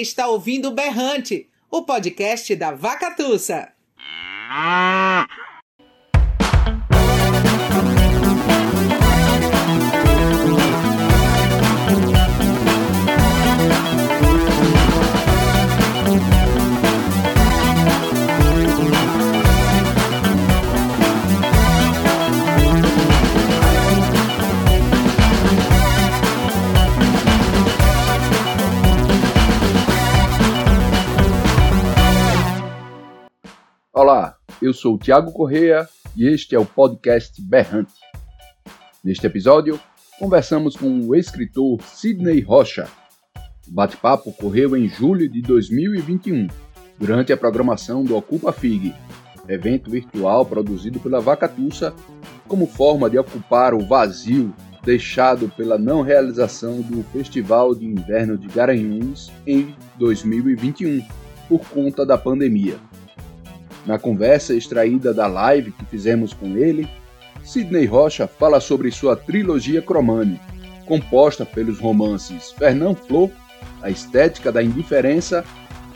Está ouvindo Berrante, o podcast da Vaca Tussa. Eu sou o Tiago Correia e este é o podcast Berrante. Neste episódio, conversamos com o escritor Sidney Rocha. O bate-papo ocorreu em julho de 2021, durante a programação do Ocupa FIG, evento virtual produzido pela Vacatussa como forma de ocupar o vazio deixado pela não realização do Festival de Inverno de Garanhuns em 2021, por conta da pandemia. Na conversa extraída da live que fizemos com ele, Sidney Rocha fala sobre sua trilogia Cromani, composta pelos romances Fernand Flor, A Estética da Indiferença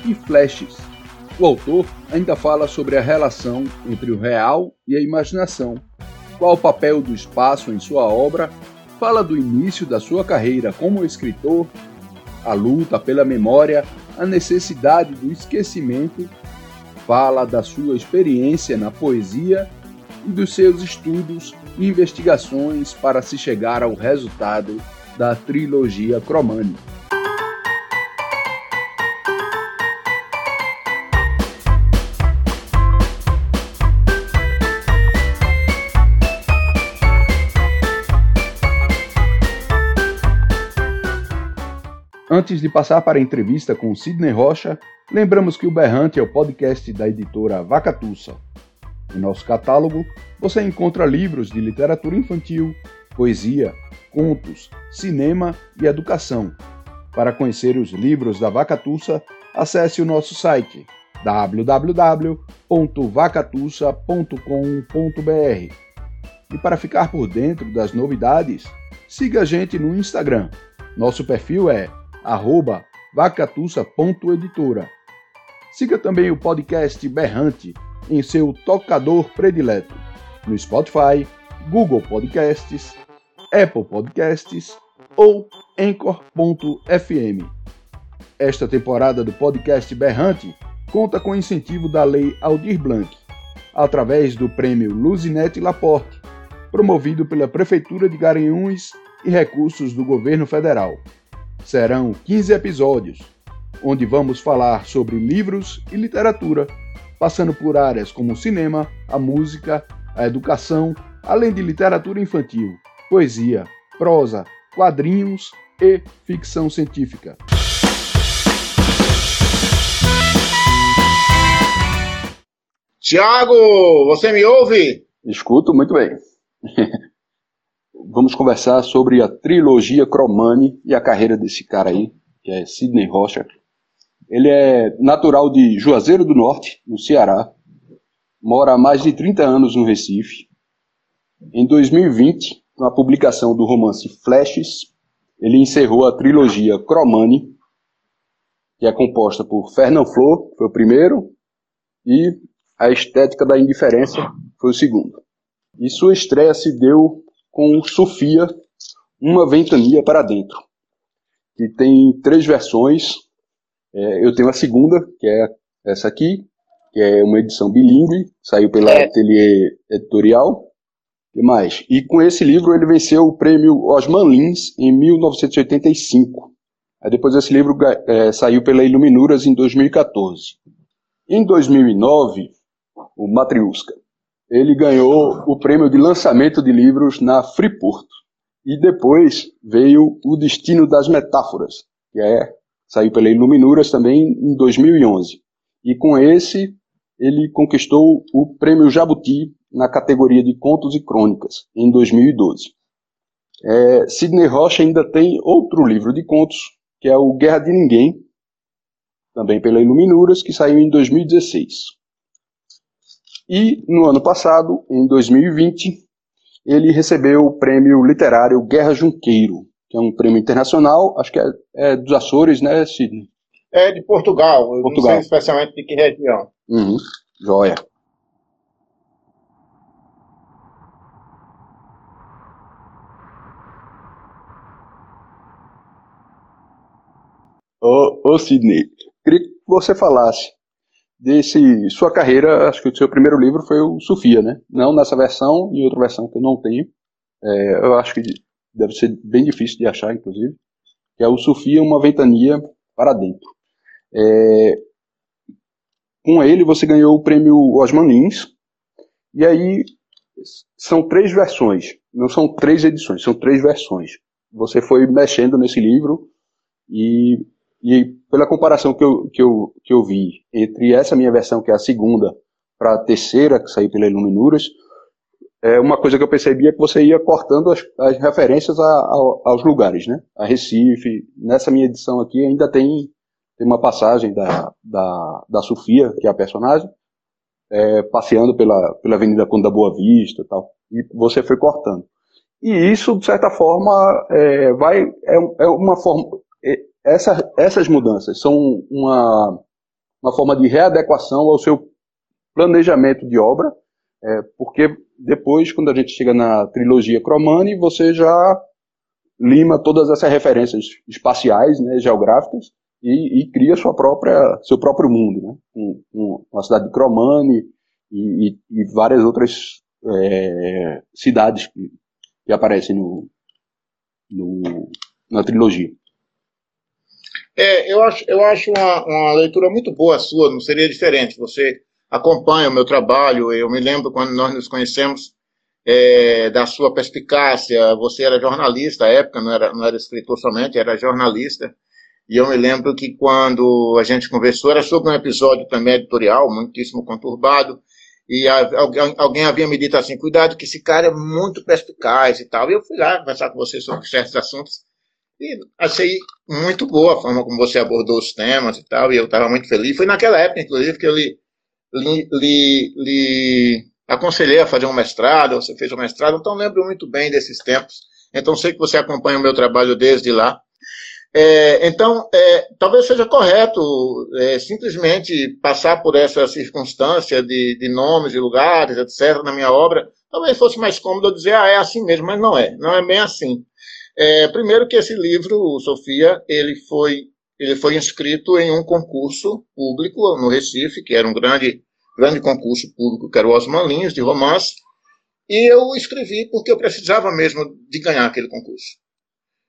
e Flashes. O autor ainda fala sobre a relação entre o real e a imaginação, qual o papel do espaço em sua obra, fala do início da sua carreira como escritor, a luta pela memória, a necessidade do esquecimento fala da sua experiência na poesia e dos seus estudos e investigações para se chegar ao resultado da trilogia Cromani. Antes de passar para a entrevista com Sidney Rocha, lembramos que o Berrante é o podcast da editora Vacatussa. Em nosso catálogo, você encontra livros de literatura infantil, poesia, contos, cinema e educação. Para conhecer os livros da Vacatussa, acesse o nosso site www.vacatussa.com.br. E para ficar por dentro das novidades, siga a gente no Instagram. Nosso perfil é arroba vacatussa.editora. Siga também o podcast Berrante em seu tocador predileto, no Spotify, Google Podcasts, Apple Podcasts ou Anchor.fm. Esta temporada do podcast Berrante conta com incentivo da Lei Aldir Blanc, através do prêmio Luzinete Laporte, promovido pela Prefeitura de Garanhuns e recursos do Governo Federal. Serão 15 episódios, onde vamos falar sobre livros e literatura, passando por áreas como o cinema, a música, a educação, além de literatura infantil, poesia, prosa, quadrinhos e ficção científica. Tiago, você me ouve? Escuto muito bem. vamos conversar sobre a trilogia Cromani e a carreira desse cara aí, que é Sidney Rocha. Ele é natural de Juazeiro do Norte, no Ceará. Mora há mais de 30 anos no Recife. Em 2020, com a publicação do romance Flashes, ele encerrou a trilogia Cromani, que é composta por Fernand Flor, foi o primeiro, e A Estética da Indiferença foi o segundo. E sua estreia se deu com Sofia, Uma Ventania para Dentro, que tem três versões. É, eu tenho a segunda, que é essa aqui, que é uma edição bilíngue, saiu pela é. Atelier Editorial. E mais? E com esse livro ele venceu o prêmio Osman Lins em 1985. Aí depois esse livro é, saiu pela Iluminuras em 2014. Em 2009, o Matriusca ele ganhou o prêmio de lançamento de livros na Freeport. E depois veio O Destino das Metáforas, que é, saiu pela Iluminuras também em 2011. E com esse, ele conquistou o prêmio Jabuti na categoria de Contos e Crônicas, em 2012. É, Sidney Rocha ainda tem outro livro de contos, que é o Guerra de Ninguém, também pela Iluminuras, que saiu em 2016. E no ano passado, em 2020, ele recebeu o prêmio literário Guerra Junqueiro, que é um prêmio internacional, acho que é, é dos Açores, né, Sidney? é de Portugal, Portugal. não sei especialmente de que região. Uhum. Joia. Ô, ô Sidney, queria que você falasse desse sua carreira, acho que o seu primeiro livro foi o Sofia, né? Não nessa versão e outra versão que eu não tenho. É, eu acho que deve ser bem difícil de achar, inclusive, que é o Sofia, uma ventania para dentro. É, com ele você ganhou o prêmio Osman Lins, e aí são três versões, não são três edições, são três versões. Você foi mexendo nesse livro e e pela comparação que eu, que eu, que eu vi entre essa minha versão, que é a segunda, para a terceira, que saiu pela Iluminuras, é uma coisa que eu percebi é que você ia cortando as, as referências a, a, aos lugares, né? A Recife. Nessa minha edição aqui ainda tem, tem uma passagem da, da, da Sofia, que é a personagem, é, passeando pela, pela Avenida Conde da Boa Vista tal. E você foi cortando. E isso, de certa forma, é, vai, é, é uma forma, essa, essas mudanças são uma, uma forma de readequação ao seu planejamento de obra, é, porque depois, quando a gente chega na trilogia Cromani, você já lima todas essas referências espaciais, né, geográficas, e, e, cria sua própria, seu próprio mundo, né, com, com a cidade de Cromani e, e, e várias outras é, cidades que, que aparecem no, no, na trilogia. É, eu acho, eu acho uma, uma leitura muito boa sua, não seria diferente. Você acompanha o meu trabalho, eu me lembro quando nós nos conhecemos, é, da sua perspicácia, você era jornalista à época, não era, não era escritor somente, era jornalista, e eu me lembro que quando a gente conversou, era sobre um episódio também editorial, muitíssimo conturbado, e alguém havia me dito assim, cuidado que esse cara é muito perspicaz e tal, e eu fui lá conversar com você sobre certos assuntos, e achei muito boa a forma como você abordou os temas e tal, e eu estava muito feliz. Foi naquela época, inclusive, que eu lhe, lhe, lhe, lhe aconselhei a fazer um mestrado, você fez um mestrado, então lembro muito bem desses tempos. Então sei que você acompanha o meu trabalho desde lá. É, então, é, talvez seja correto é, simplesmente passar por essa circunstância de, de nomes, de lugares, etc., na minha obra. Talvez fosse mais cômodo dizer, ah, é assim mesmo, mas não é. Não é bem assim. É, primeiro que esse livro, Sofia, ele foi, ele foi inscrito em um concurso público no Recife, que era um grande, grande concurso público, que era o Osman Lins, de romance, e eu escrevi porque eu precisava mesmo de ganhar aquele concurso.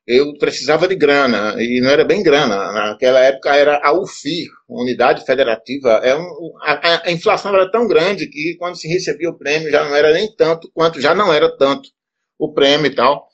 Eu precisava de grana, e não era bem grana. Naquela época era a UFI, Unidade Federativa. É um, a, a inflação era tão grande que quando se recebia o prêmio já não era nem tanto quanto já não era tanto o prêmio e tal.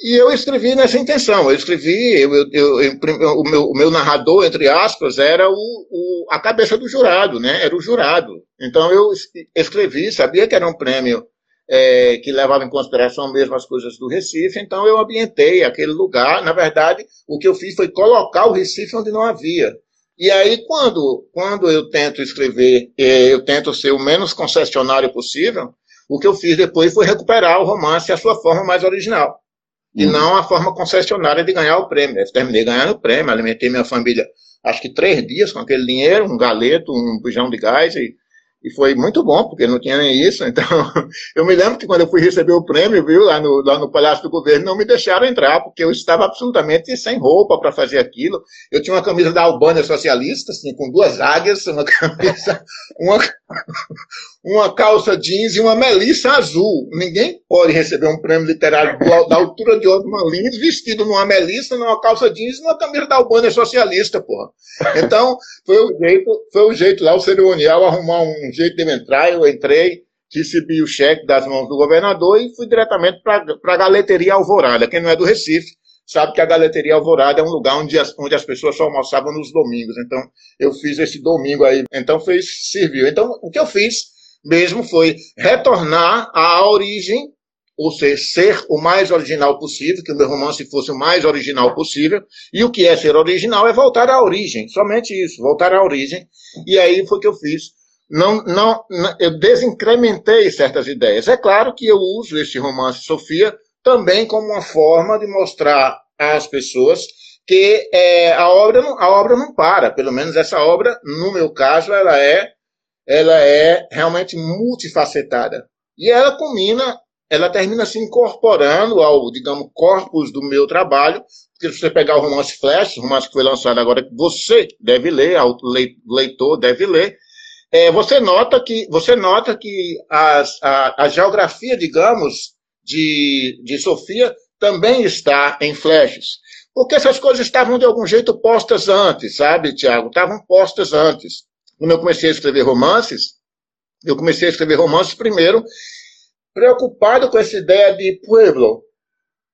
E eu escrevi nessa intenção. Eu escrevi, eu, eu, eu, o, meu, o, meu, narrador, entre aspas, era o, o, a cabeça do jurado, né? Era o jurado. Então eu escrevi, sabia que era um prêmio é, que levava em consideração mesmo as coisas do Recife, então eu ambientei aquele lugar. Na verdade, o que eu fiz foi colocar o Recife onde não havia. E aí, quando, quando eu tento escrever, é, eu tento ser o menos concessionário possível, o que eu fiz depois foi recuperar o romance à sua forma mais original e uhum. não a forma concessionária de ganhar o prêmio. Eu terminei ganhando o prêmio, alimentei minha família acho que três dias com aquele dinheiro, um galeto, um bujão de gás e e foi muito bom, porque não tinha nem isso. Então, eu me lembro que quando eu fui receber o prêmio, viu, lá no, lá no Palácio do Governo, não me deixaram entrar, porque eu estava absolutamente sem roupa para fazer aquilo. Eu tinha uma camisa da Albânia Socialista, assim, com duas águias, uma camisa, uma, uma calça jeans e uma melissa azul. Ninguém pode receber um prêmio literário da altura de Osman Lins vestido numa melissa, numa calça jeans e numa camisa da Albânia Socialista, porra. Então, foi o jeito, foi o jeito lá, o cerimonial, arrumar um jeito de eu entrar, eu entrei, recebi o cheque das mãos do governador e fui diretamente para a Galeteria Alvorada. Quem não é do Recife sabe que a Galeteria Alvorada é um lugar onde as, onde as pessoas só almoçavam nos domingos. Então, eu fiz esse domingo aí. Então, fez, serviu. Então, o que eu fiz mesmo foi retornar à origem, ou seja, ser o mais original possível, que o meu romance fosse o mais original possível. E o que é ser original é voltar à origem, somente isso, voltar à origem. E aí foi o que eu fiz não, não, eu desincrementei certas ideias. É claro que eu uso este romance Sofia também como uma forma de mostrar às pessoas que é, a, obra não, a obra não para. Pelo menos essa obra, no meu caso, ela é, ela é realmente multifacetada. E ela combina, ela termina se incorporando ao, digamos, corpus do meu trabalho, porque se você pegar o romance Flash, o romance que foi lançado agora, que você deve ler, o leitor deve ler, é, você nota que, você nota que as, a, a geografia, digamos, de, de Sofia também está em flashes. Porque essas coisas estavam de algum jeito postas antes, sabe, Tiago? Estavam postas antes. Quando eu comecei a escrever romances, eu comecei a escrever romances primeiro preocupado com essa ideia de pueblo,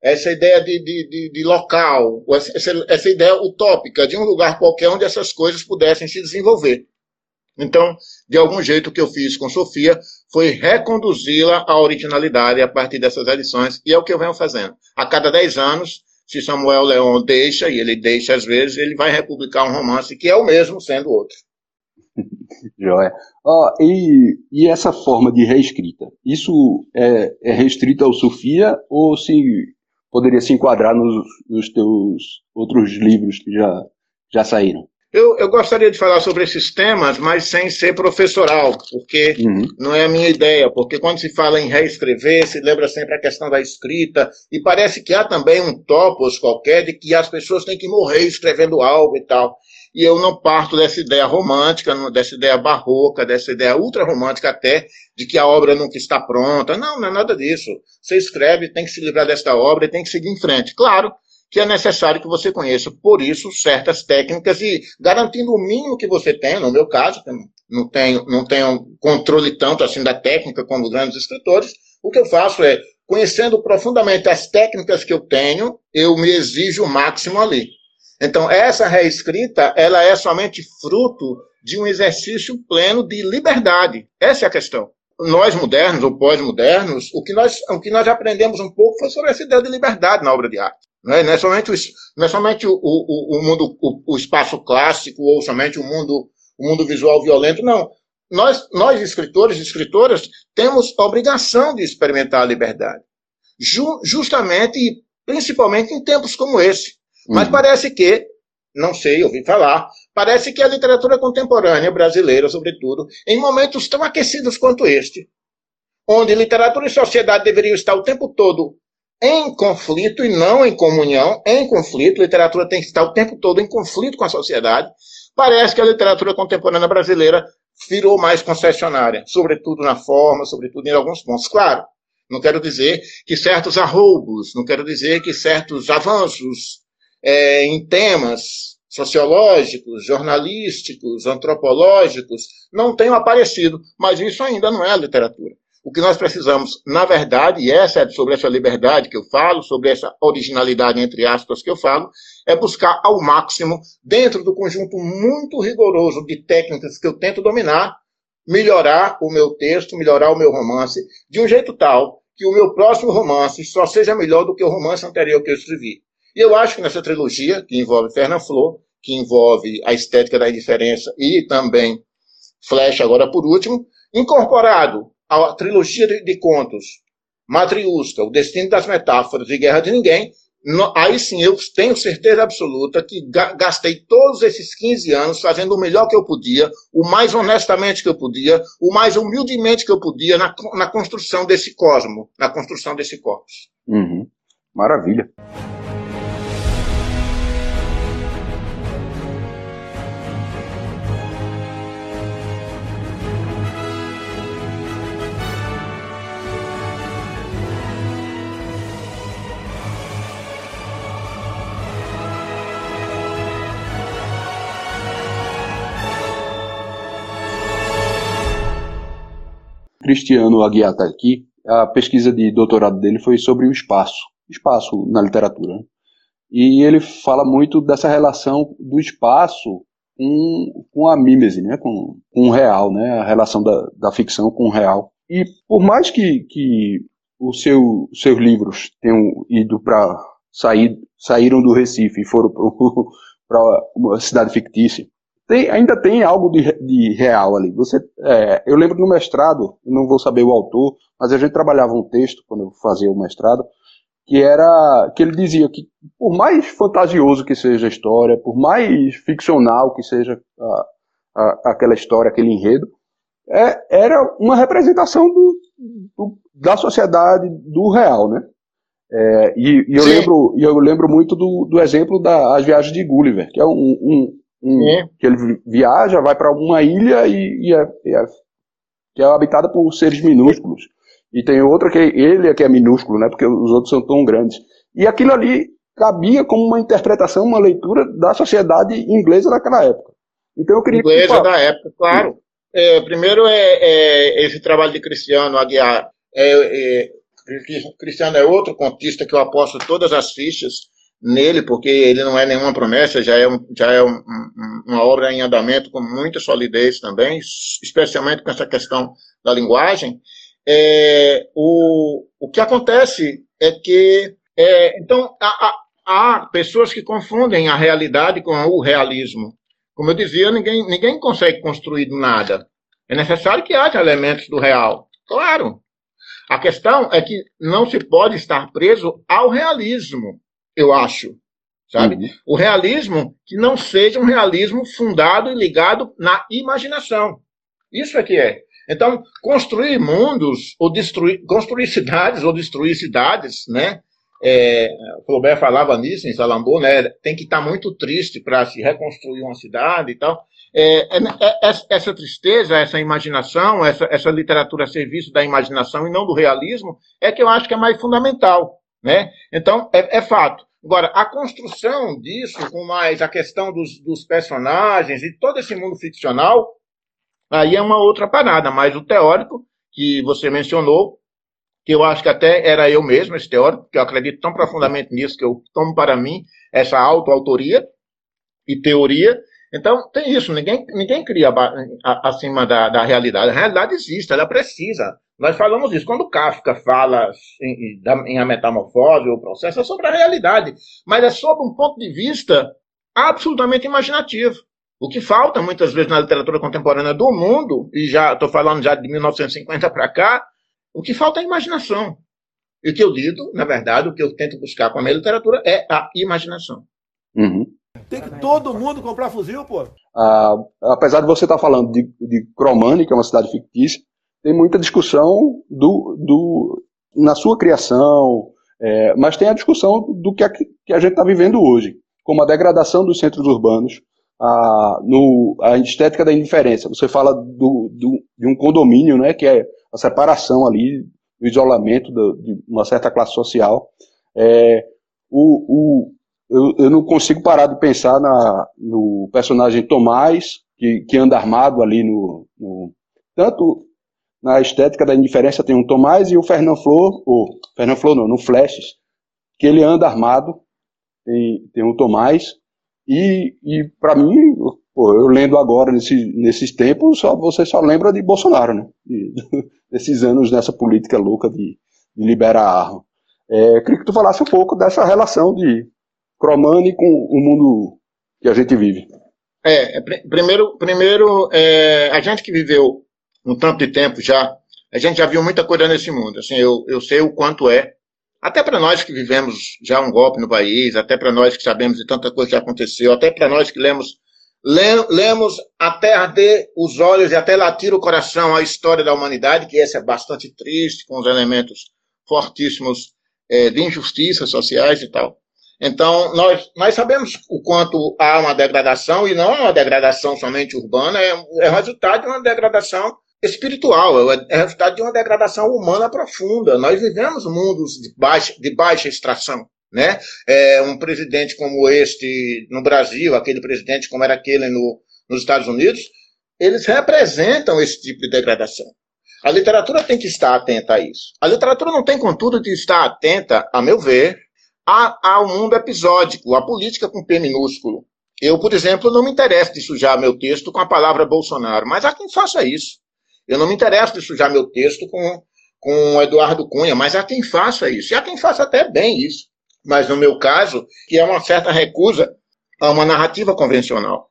essa ideia de, de, de, de local, essa, essa ideia utópica de um lugar qualquer onde essas coisas pudessem se desenvolver. Então, de algum jeito, que eu fiz com Sofia foi reconduzi-la à originalidade a partir dessas edições, e é o que eu venho fazendo. A cada 10 anos, se Samuel Leon deixa, e ele deixa às vezes, ele vai republicar um romance que é o mesmo sendo outro. Joia. Oh, e, e essa forma de reescrita, isso é, é restrito ao Sofia ou se poderia se enquadrar nos, nos teus outros livros que já, já saíram? Eu, eu, gostaria de falar sobre esses temas, mas sem ser professoral, porque uhum. não é a minha ideia, porque quando se fala em reescrever, se lembra sempre a questão da escrita, e parece que há também um topos qualquer de que as pessoas têm que morrer escrevendo algo e tal. E eu não parto dessa ideia romântica, dessa ideia barroca, dessa ideia ultra-romântica até, de que a obra nunca está pronta. Não, não é nada disso. Você escreve, tem que se livrar desta obra e tem que seguir em frente. Claro, que é necessário que você conheça, por isso, certas técnicas e garantindo o mínimo que você tem, no meu caso, não tenho, não tenho controle tanto assim da técnica como grandes escritores, o que eu faço é, conhecendo profundamente as técnicas que eu tenho, eu me exijo o máximo ali. Então, essa reescrita, ela é somente fruto de um exercício pleno de liberdade. Essa é a questão. Nós modernos ou pós-modernos, o que nós, o que nós aprendemos um pouco foi sobre essa ideia de liberdade na obra de arte. Não é, não é somente, o, não é somente o, o, o mundo, o, o, espaço clássico ou somente o mundo, o mundo visual violento, não. Nós, nós, escritores e escritoras, temos a obrigação de experimentar a liberdade. Ju, justamente e principalmente em tempos como esse. Mas uhum. parece que, não sei, ouvi falar, parece que a literatura contemporânea brasileira, sobretudo, em momentos tão aquecidos quanto este, onde literatura e sociedade deveriam estar o tempo todo em conflito e não em comunhão, em conflito. A literatura tem que estar o tempo todo em conflito com a sociedade. Parece que a literatura contemporânea brasileira virou mais concessionária, sobretudo na forma, sobretudo em alguns pontos. Claro, não quero dizer que certos arroubos, não quero dizer que certos avanços é, em temas sociológicos, jornalísticos, antropológicos não tenham aparecido, mas isso ainda não é a literatura. O que nós precisamos, na verdade, e essa é sobre essa liberdade que eu falo, sobre essa originalidade, entre aspas, que eu falo, é buscar ao máximo, dentro do conjunto muito rigoroso de técnicas que eu tento dominar, melhorar o meu texto, melhorar o meu romance, de um jeito tal que o meu próximo romance só seja melhor do que o romance anterior que eu escrevi. E eu acho que nessa trilogia, que envolve Fernand Flor, que envolve a estética da indiferença e também Flash, agora por último, incorporado a trilogia de, de contos Matriusca, O Destino das Metáforas e Guerra de Ninguém, no, aí sim eu tenho certeza absoluta que ga, gastei todos esses 15 anos fazendo o melhor que eu podia, o mais honestamente que eu podia, o mais humildemente que eu podia na, na construção desse cosmo, na construção desse corpus. Uhum. Maravilha. Cristiano Aguiar está aqui, a pesquisa de doutorado dele foi sobre o espaço, espaço na literatura. E ele fala muito dessa relação do espaço com, com a mímese, né, com, com o real, né, a relação da, da ficção com o real. E por mais que, que os seu, seus livros tenham ido para sair, saíram do Recife e foram para uma cidade fictícia, tem, ainda tem algo de, de real ali. Você, é, eu lembro no mestrado, não vou saber o autor, mas a gente trabalhava um texto quando eu fazia o mestrado, que era que ele dizia que por mais fantasioso que seja a história, por mais ficcional que seja a, a, aquela história, aquele enredo, é, era uma representação do, do, da sociedade do real, né? É, e, e eu lembro, eu lembro muito do, do exemplo das viagens de Gulliver, que é um, um, um que ele viaja, vai para uma ilha e, e, é, e é, que é habitada por seres minúsculos. E tem outra que ele é que é minúsculo, né? Porque os outros são tão grandes. E aquilo ali cabia como uma interpretação, uma leitura da sociedade inglesa daquela época. Então eu queria. Inglesa da época, claro. É, primeiro é, é, esse trabalho de Cristiano Aguiar. É, é, Cristiano é outro contista que eu aposto todas as fichas nele, porque ele não é nenhuma promessa, já é, um, já é um, um, uma obra em andamento com muita solidez também, especialmente com essa questão da linguagem. É, o, o que acontece é que, é, então, há, há, pessoas que confundem a realidade com o realismo. Como eu dizia, ninguém, ninguém consegue construir nada. É necessário que haja elementos do real. Claro. A questão é que não se pode estar preso ao realismo, eu acho. Sabe? Uhum. O realismo que não seja um realismo fundado e ligado na imaginação. Isso é que é. Então, construir mundos, ou destruir, construir cidades, ou destruir cidades, né? É, o Flaubert falava nisso em Salambô, né? Tem que estar muito triste para se reconstruir uma cidade e tal. É, é, é, é, essa tristeza, essa imaginação, essa, essa literatura a serviço da imaginação e não do realismo, é que eu acho que é mais fundamental, né? Então, é, é fato. Agora, a construção disso, com mais a questão dos, dos personagens e todo esse mundo ficcional, Aí é uma outra parada, mas o teórico que você mencionou, que eu acho que até era eu mesmo, esse teórico, que eu acredito tão profundamente nisso que eu tomo para mim essa autoautoria e teoria. Então, tem isso, ninguém, ninguém cria acima da, da realidade. A realidade existe, ela precisa. Nós falamos isso. Quando Kafka fala em, em A Metamorfose, o processo, é sobre a realidade, mas é sobre um ponto de vista absolutamente imaginativo. O que falta muitas vezes na literatura contemporânea do mundo, e já estou falando já de 1950 para cá, o que falta é a imaginação. E o que eu lido, na verdade, o que eu tento buscar com a minha literatura é a imaginação. Uhum. Tem que todo mundo comprar fuzil, pô. Ah, apesar de você estar tá falando de, de Cromani, que é uma cidade fictícia, tem muita discussão do, do, na sua criação, é, mas tem a discussão do que a, que a gente está vivendo hoje, como a degradação dos centros urbanos, a, no, a estética da indiferença. Você fala do, do, de um condomínio, né, que é a separação ali, o isolamento do, de uma certa classe social. É, o, o, eu, eu não consigo parar de pensar na, no personagem Tomás, que, que anda armado ali no, no, Tanto na estética da indiferença tem um Tomás e o Fernand Flor, ou Fernand Flor não, no Flashes, que ele anda armado, tem, tem um Tomás, e, e para mim, pô, eu lendo agora nesse, nesses tempos, só, você só lembra de Bolsonaro, né? De, desses anos nessa política louca de, de liberar arma. É, queria que tu falasse um pouco dessa relação de Cromani com o mundo que a gente vive. É, é primeiro, primeiro é, a gente que viveu um tanto de tempo já, a gente já viu muita coisa nesse mundo. Assim, eu, eu sei o quanto é até para nós que vivemos já um golpe no país, até para nós que sabemos de tanta coisa que aconteceu, até para nós que lemos, lemos até arder os olhos e até latir o coração a história da humanidade, que essa é bastante triste, com os elementos fortíssimos é, de injustiças sociais e tal. Então, nós, nós sabemos o quanto há uma degradação, e não é uma degradação somente urbana, é, é resultado de uma degradação espiritual, é, é resultado de uma degradação humana profunda. Nós vivemos mundos de baixa, de baixa extração. Né? É, um presidente como este no Brasil, aquele presidente como era aquele no, nos Estados Unidos, eles representam esse tipo de degradação. A literatura tem que estar atenta a isso. A literatura não tem, contudo, de estar atenta, a meu ver, ao mundo episódico, à política com P minúsculo. Eu, por exemplo, não me interesso de sujar meu texto com a palavra Bolsonaro, mas há quem faça isso. Eu não me interesso de sujar meu texto com, com Eduardo Cunha, mas há quem faça isso. E há quem faça até bem isso. Mas no meu caso, que é uma certa recusa a uma narrativa convencional.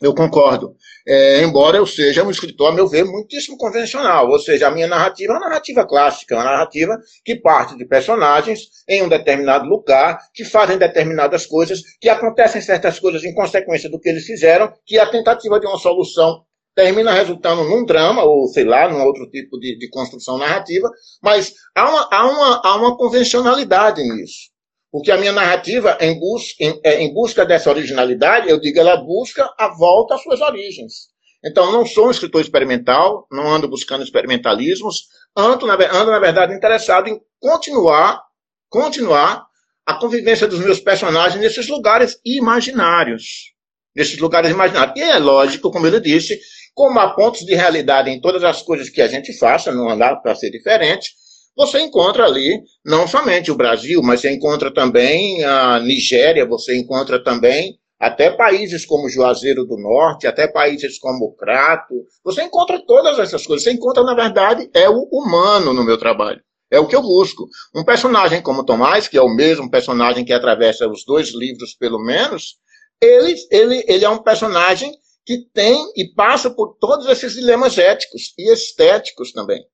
Eu concordo. É, embora eu seja um escritor, a meu ver, muitíssimo convencional. Ou seja, a minha narrativa é uma narrativa clássica, uma narrativa que parte de personagens em um determinado lugar, que fazem determinadas coisas, que acontecem certas coisas em consequência do que eles fizeram, que a tentativa de uma solução termina resultando num drama, ou sei lá, num outro tipo de, de construção narrativa, mas há uma, há, uma, há uma convencionalidade nisso. Porque a minha narrativa, em, bus em, é, em, busca dessa originalidade, eu digo, ela busca a volta às suas origens. Então, não sou um escritor experimental, não ando buscando experimentalismos, ando, na, ando, na verdade, interessado em continuar, continuar a convivência dos meus personagens nesses lugares imaginários. Nesses lugares imaginários. E é lógico, como ele disse, como há pontos de realidade em todas as coisas que a gente faça, não andar para ser diferente, você encontra ali não somente o Brasil, mas você encontra também a Nigéria, você encontra também até países como Juazeiro do Norte, até países como Crato. Você encontra todas essas coisas. Você encontra, na verdade, é o humano no meu trabalho. É o que eu busco. Um personagem como Tomás, que é o mesmo personagem que atravessa os dois livros, pelo menos, ele, ele, ele é um personagem que tem e passa por todos esses dilemas éticos e estéticos também.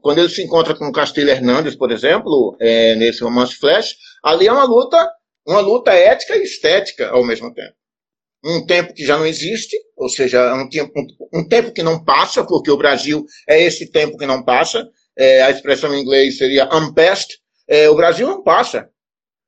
Quando ele se encontra com Castilho Hernandes, por exemplo, é, nesse romance Flash, ali é uma luta, uma luta ética e estética ao mesmo tempo. Um tempo que já não existe, ou seja, um tempo, um, tempo que não passa, porque o Brasil é esse tempo que não passa. É, a expressão em inglês seria unpassed. É, o Brasil não passa.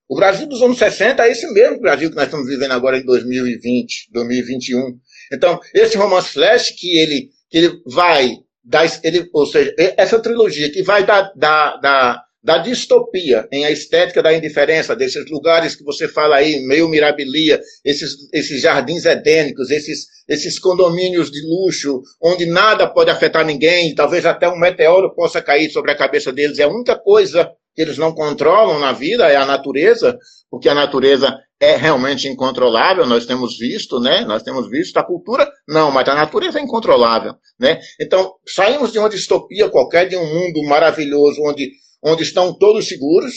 O Brasil dos anos 60 é esse mesmo Brasil que nós estamos vivendo agora em 2020, 2021. Então, esse romance Flash, que ele, que ele vai das, ele, ou seja, essa trilogia que vai da, da, da, da distopia em a estética da indiferença, desses lugares que você fala aí, meio mirabilia, esses, esses jardins edênicos, esses, esses condomínios de luxo, onde nada pode afetar ninguém, talvez até um meteoro possa cair sobre a cabeça deles, é a única coisa que eles não controlam na vida é a natureza, porque a natureza é realmente incontrolável, nós temos visto, né? Nós temos visto a cultura, não, mas a natureza é incontrolável, né? Então, saímos de uma distopia qualquer, de um mundo maravilhoso onde, onde estão todos seguros,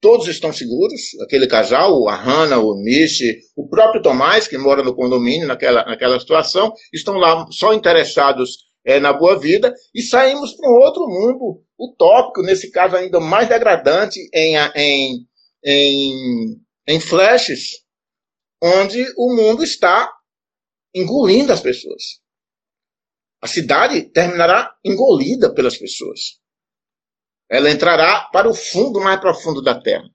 todos estão seguros, aquele casal, a Hannah, o Nishi, o próprio Tomás, que mora no condomínio naquela, naquela situação, estão lá só interessados é, na boa vida, e saímos para um outro mundo utópico, nesse caso ainda mais degradante, em, em, em, em flashes, onde o mundo está engolindo as pessoas. A cidade terminará engolida pelas pessoas. Ela entrará para o fundo mais profundo da Terra.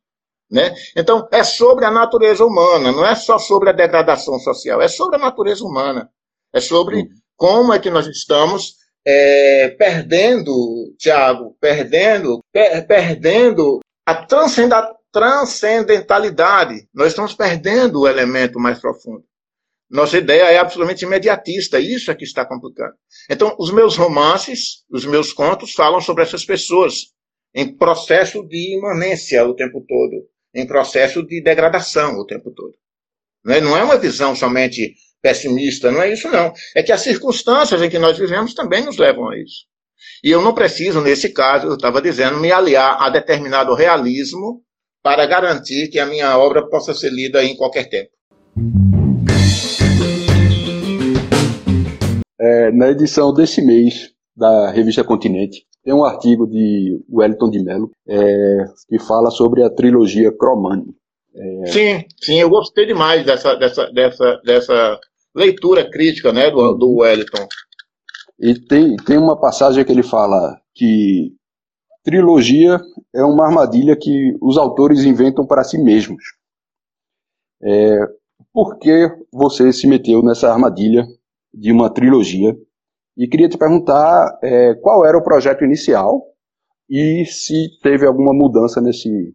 Né? Então, é sobre a natureza humana, não é só sobre a degradação social, é sobre a natureza humana. É sobre como é que nós estamos é, perdendo, Tiago, perdendo, per, perdendo a transcendentalidade. Nós estamos perdendo o elemento mais profundo. Nossa ideia é absolutamente imediatista, isso é que está complicando. Então, os meus romances, os meus contos falam sobre essas pessoas em processo de imanência o tempo todo, em processo de degradação o tempo todo. Não é uma visão somente pessimista, não é isso não. É que as circunstâncias em que nós vivemos também nos levam a isso. E eu não preciso, nesse caso, eu estava dizendo, me aliar a determinado realismo para garantir que a minha obra possa ser lida em qualquer tempo. É, na edição desse mês da revista Continente, tem um artigo de Wellington de Mello é, que fala sobre a trilogia Cromani. É... Sim, sim, eu gostei demais dessa, dessa, dessa, dessa leitura crítica né, do, do Wellington. E tem, tem uma passagem que ele fala que trilogia é uma armadilha que os autores inventam para si mesmos. É, por que você se meteu nessa armadilha de uma trilogia? E queria te perguntar é, qual era o projeto inicial e se teve alguma mudança nesse,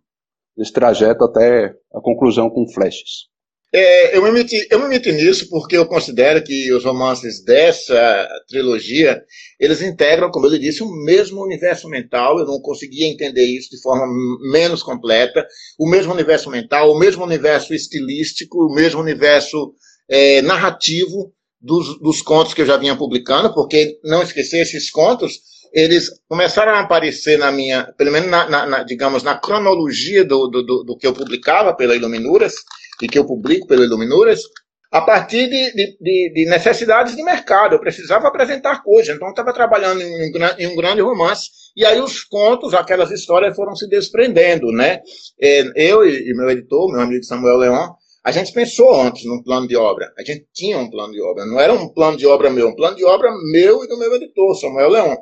nesse trajeto até a conclusão com flashes. É, eu, me meti, eu me meti nisso porque eu considero que os romances dessa trilogia, eles integram, como ele disse, o mesmo universo mental. Eu não conseguia entender isso de forma menos completa. O mesmo universo mental, o mesmo universo estilístico, o mesmo universo é, narrativo dos, dos contos que eu já vinha publicando, porque, não esquecer, esses contos, eles começaram a aparecer na minha, pelo menos na, na, na digamos, na cronologia do, do, do que eu publicava pela Iluminuras, e que eu publico pelo Iluminuras, a partir de, de, de, necessidades de mercado. Eu precisava apresentar coisas, então eu estava trabalhando em um, em um, grande romance, e aí os contos, aquelas histórias foram se desprendendo, né? É, eu e, meu editor, meu amigo Samuel Leon, a gente pensou antes num plano de obra. A gente tinha um plano de obra. Não era um plano de obra meu, um plano de obra meu e do meu editor, Samuel Leon.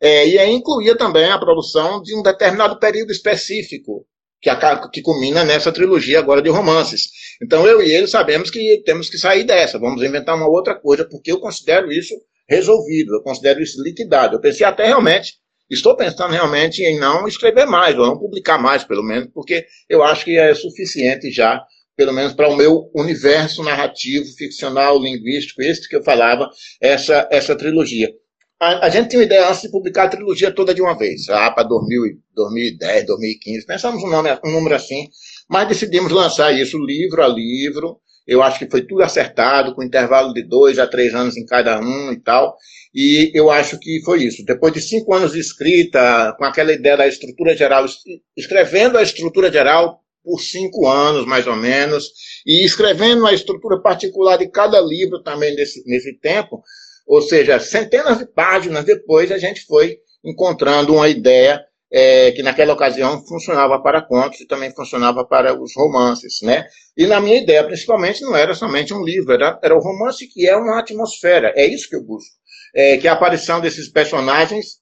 É, e aí incluía também a produção de um determinado período específico, que, a, que culmina nessa trilogia agora de romances. Então eu e ele sabemos que temos que sair dessa, vamos inventar uma outra coisa, porque eu considero isso resolvido, eu considero isso liquidado. Eu pensei até realmente, estou pensando realmente em não escrever mais, ou não publicar mais, pelo menos, porque eu acho que é suficiente já, pelo menos para o meu universo narrativo, ficcional, linguístico, esse que eu falava, essa, essa trilogia a, a, gente tinha uma ideia antes de publicar a trilogia toda de uma vez, lá para 2010, 2015. Pensamos um, nome, um número assim, mas decidimos lançar isso livro a livro. Eu acho que foi tudo acertado, com intervalo de dois a três anos em cada um e tal. E eu acho que foi isso. Depois de cinco anos de escrita, com aquela ideia da estrutura geral, escrevendo a estrutura geral por cinco anos, mais ou menos, e escrevendo a estrutura particular de cada livro também nesse, nesse tempo, ou seja, centenas de páginas depois a gente foi encontrando uma ideia é, que naquela ocasião funcionava para contos e também funcionava para os romances, né? E na minha ideia, principalmente, não era somente um livro, era, era o romance que é uma atmosfera, é isso que eu busco. É, que a aparição desses personagens,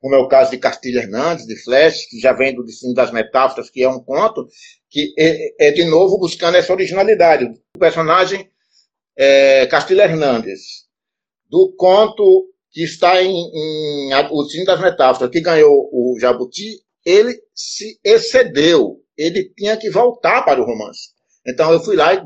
como é o caso de Castilho Hernandes, de Flash, que já vem do Destino das Metáforas, que é um conto, que é, é de novo buscando essa originalidade. O personagem é, Castilho Hernandes, do conto que está em, em O Destino das Metáforas, que ganhou o Jabuti, ele se excedeu. Ele tinha que voltar para o romance. Então eu fui lá e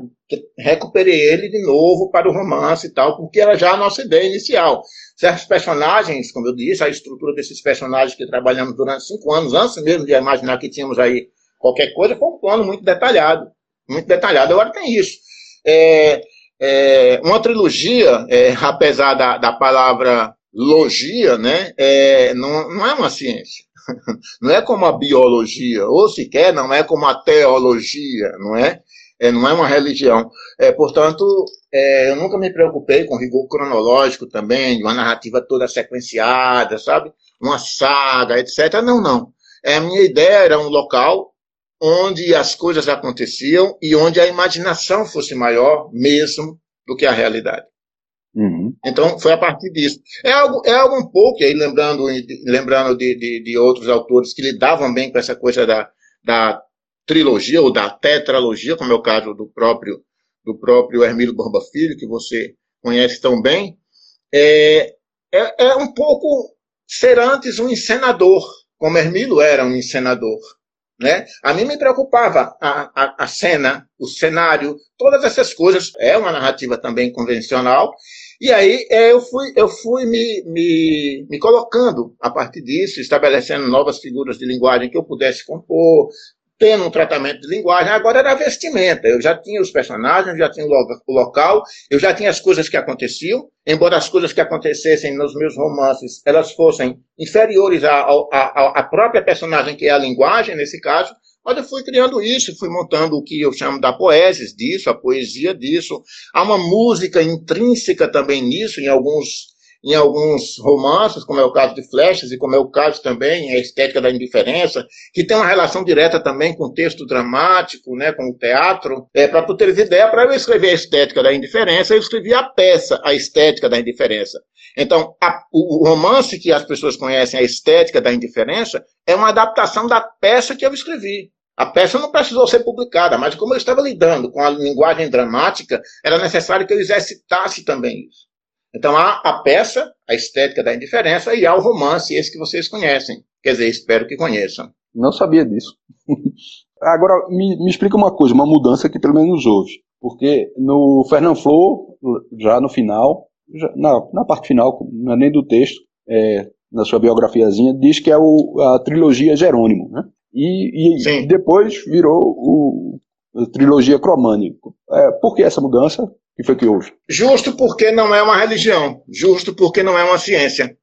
recuperei ele de novo para o romance e tal, porque era já a nossa ideia inicial. Certos personagens, como eu disse, a estrutura desses personagens que trabalhamos durante cinco anos, antes mesmo de imaginar que tínhamos aí qualquer coisa, foi um plano muito detalhado. Muito detalhado. Agora tem isso. É, é, uma trilogia, é, apesar da, da palavra logia, né, é, não, não é uma ciência. Não é como a biologia, ou sequer não é como a teologia, não é? é não é uma religião. É, portanto, é, eu nunca me preocupei com rigor cronológico também, uma narrativa toda sequenciada, sabe? Uma saga, etc. Não, não. É, a minha ideia era um local onde as coisas aconteciam e onde a imaginação fosse maior mesmo do que a realidade. Uhum. Então, foi a partir disso. É algo, é algo um pouco, aí lembrando, lembrando de, de, de, outros autores que lidavam bem com essa coisa da, da trilogia ou da tetralogia, como é o caso do próprio, do próprio Hermílio Borba Filho, que você conhece tão bem, é, é, é um pouco ser antes um encenador, como Hermílio era um encenador. Né? A mim me preocupava a, a, a, cena, o cenário, todas essas coisas. É uma narrativa também convencional. E aí é, eu fui, eu fui me, me, me colocando a partir disso, estabelecendo novas figuras de linguagem que eu pudesse compor, tendo um tratamento de linguagem, agora era vestimenta. Eu já tinha os personagens, já tinha o local, eu já tinha as coisas que aconteciam, embora as coisas que acontecessem nos meus romances elas fossem inferiores à, à, à própria personagem, que é a linguagem, nesse caso, mas eu fui criando isso, fui montando o que eu chamo da poesis disso, a poesia disso. Há uma música intrínseca também nisso, em alguns em alguns romances, como é o caso de Flechas, e como é o caso também, a estética da indiferença, que tem uma relação direta também com o texto dramático, né, com o teatro. É, para tu teres ideia, para eu escrever a estética da indiferença, eu escrevi a peça, a estética da indiferença. Então, a, o, romance que as pessoas conhecem, a estética da indiferença, é uma adaptação da peça que eu escrevi. A peça não precisou ser publicada, mas como eu estava lidando com a linguagem dramática, era necessário que eu exercitasse também isso. Então há a peça, a estética da indiferença, e há o romance, esse que vocês conhecem. Quer dizer, espero que conheçam. Não sabia disso. Agora, me, me, explica uma coisa, uma mudança que pelo menos houve. Porque no Fernand Flor, já no final, já, na, na, parte final, não é nem do texto, é, na sua biografiazinha, diz que é o, a trilogia Jerônimo, né? E, e depois virou o, a trilogia Cromânico. É, por que essa mudança? Que foi que houve? Justo porque não é uma religião, justo porque não é uma ciência.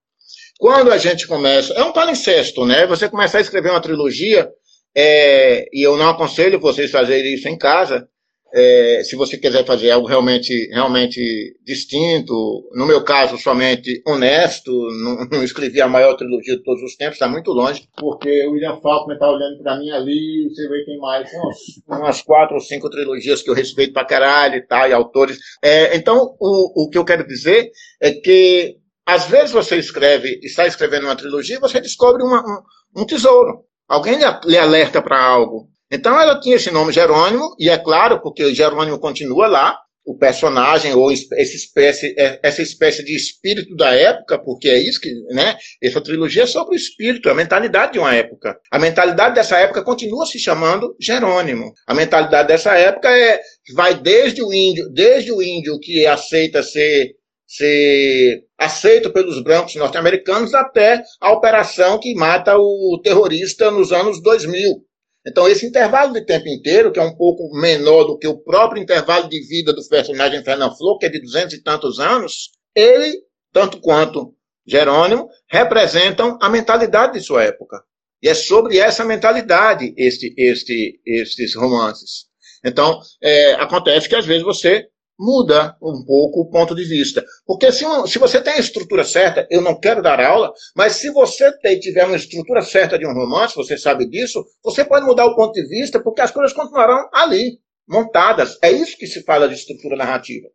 Quando a gente começa, é um palincesto, né? Você começa a escrever uma trilogia, é, e eu não aconselho vocês fazerem isso em casa, é, se você quiser fazer algo realmente, realmente distinto, no meu caso, somente honesto, não, não escrevi a maior trilogia de todos os tempos, está muito longe, porque o William Faulkner está olhando para mim ali, você vê que tem mais umas, umas, quatro ou cinco trilogias que eu respeito para caralho e tal, e autores. É, então, o, o que eu quero dizer é que, às vezes você escreve, está escrevendo uma trilogia, e você descobre uma, um, um tesouro. Alguém lhe alerta para algo. Então ela tinha esse nome Jerônimo, e é claro, porque Jerônimo continua lá, o personagem, ou essa espécie, é, essa espécie de espírito da época, porque é isso que, né? Essa trilogia é sobre o espírito, a mentalidade de uma época. A mentalidade dessa época continua se chamando Jerônimo. A mentalidade dessa época é vai desde o índio, desde o índio que aceita ser ser aceito pelos brancos norte-americanos até a operação que mata o terrorista nos anos 2000. Então, esse intervalo de tempo inteiro, que é um pouco menor do que o próprio intervalo de vida do personagem Fernand Flor, que é de duzentos e tantos anos, ele, tanto quanto Jerônimo, representam a mentalidade de sua época. E é sobre essa mentalidade este, este, estes romances. Então, é, acontece que às vezes você muda um pouco o ponto de vista. Porque se, se você tem a estrutura certa, eu não quero dar aula, mas se você tem, tiver uma estrutura certa de um romance, você sabe disso, você pode mudar o ponto de vista, porque as coisas continuarão ali, montadas. É isso que se fala de estrutura narrativa.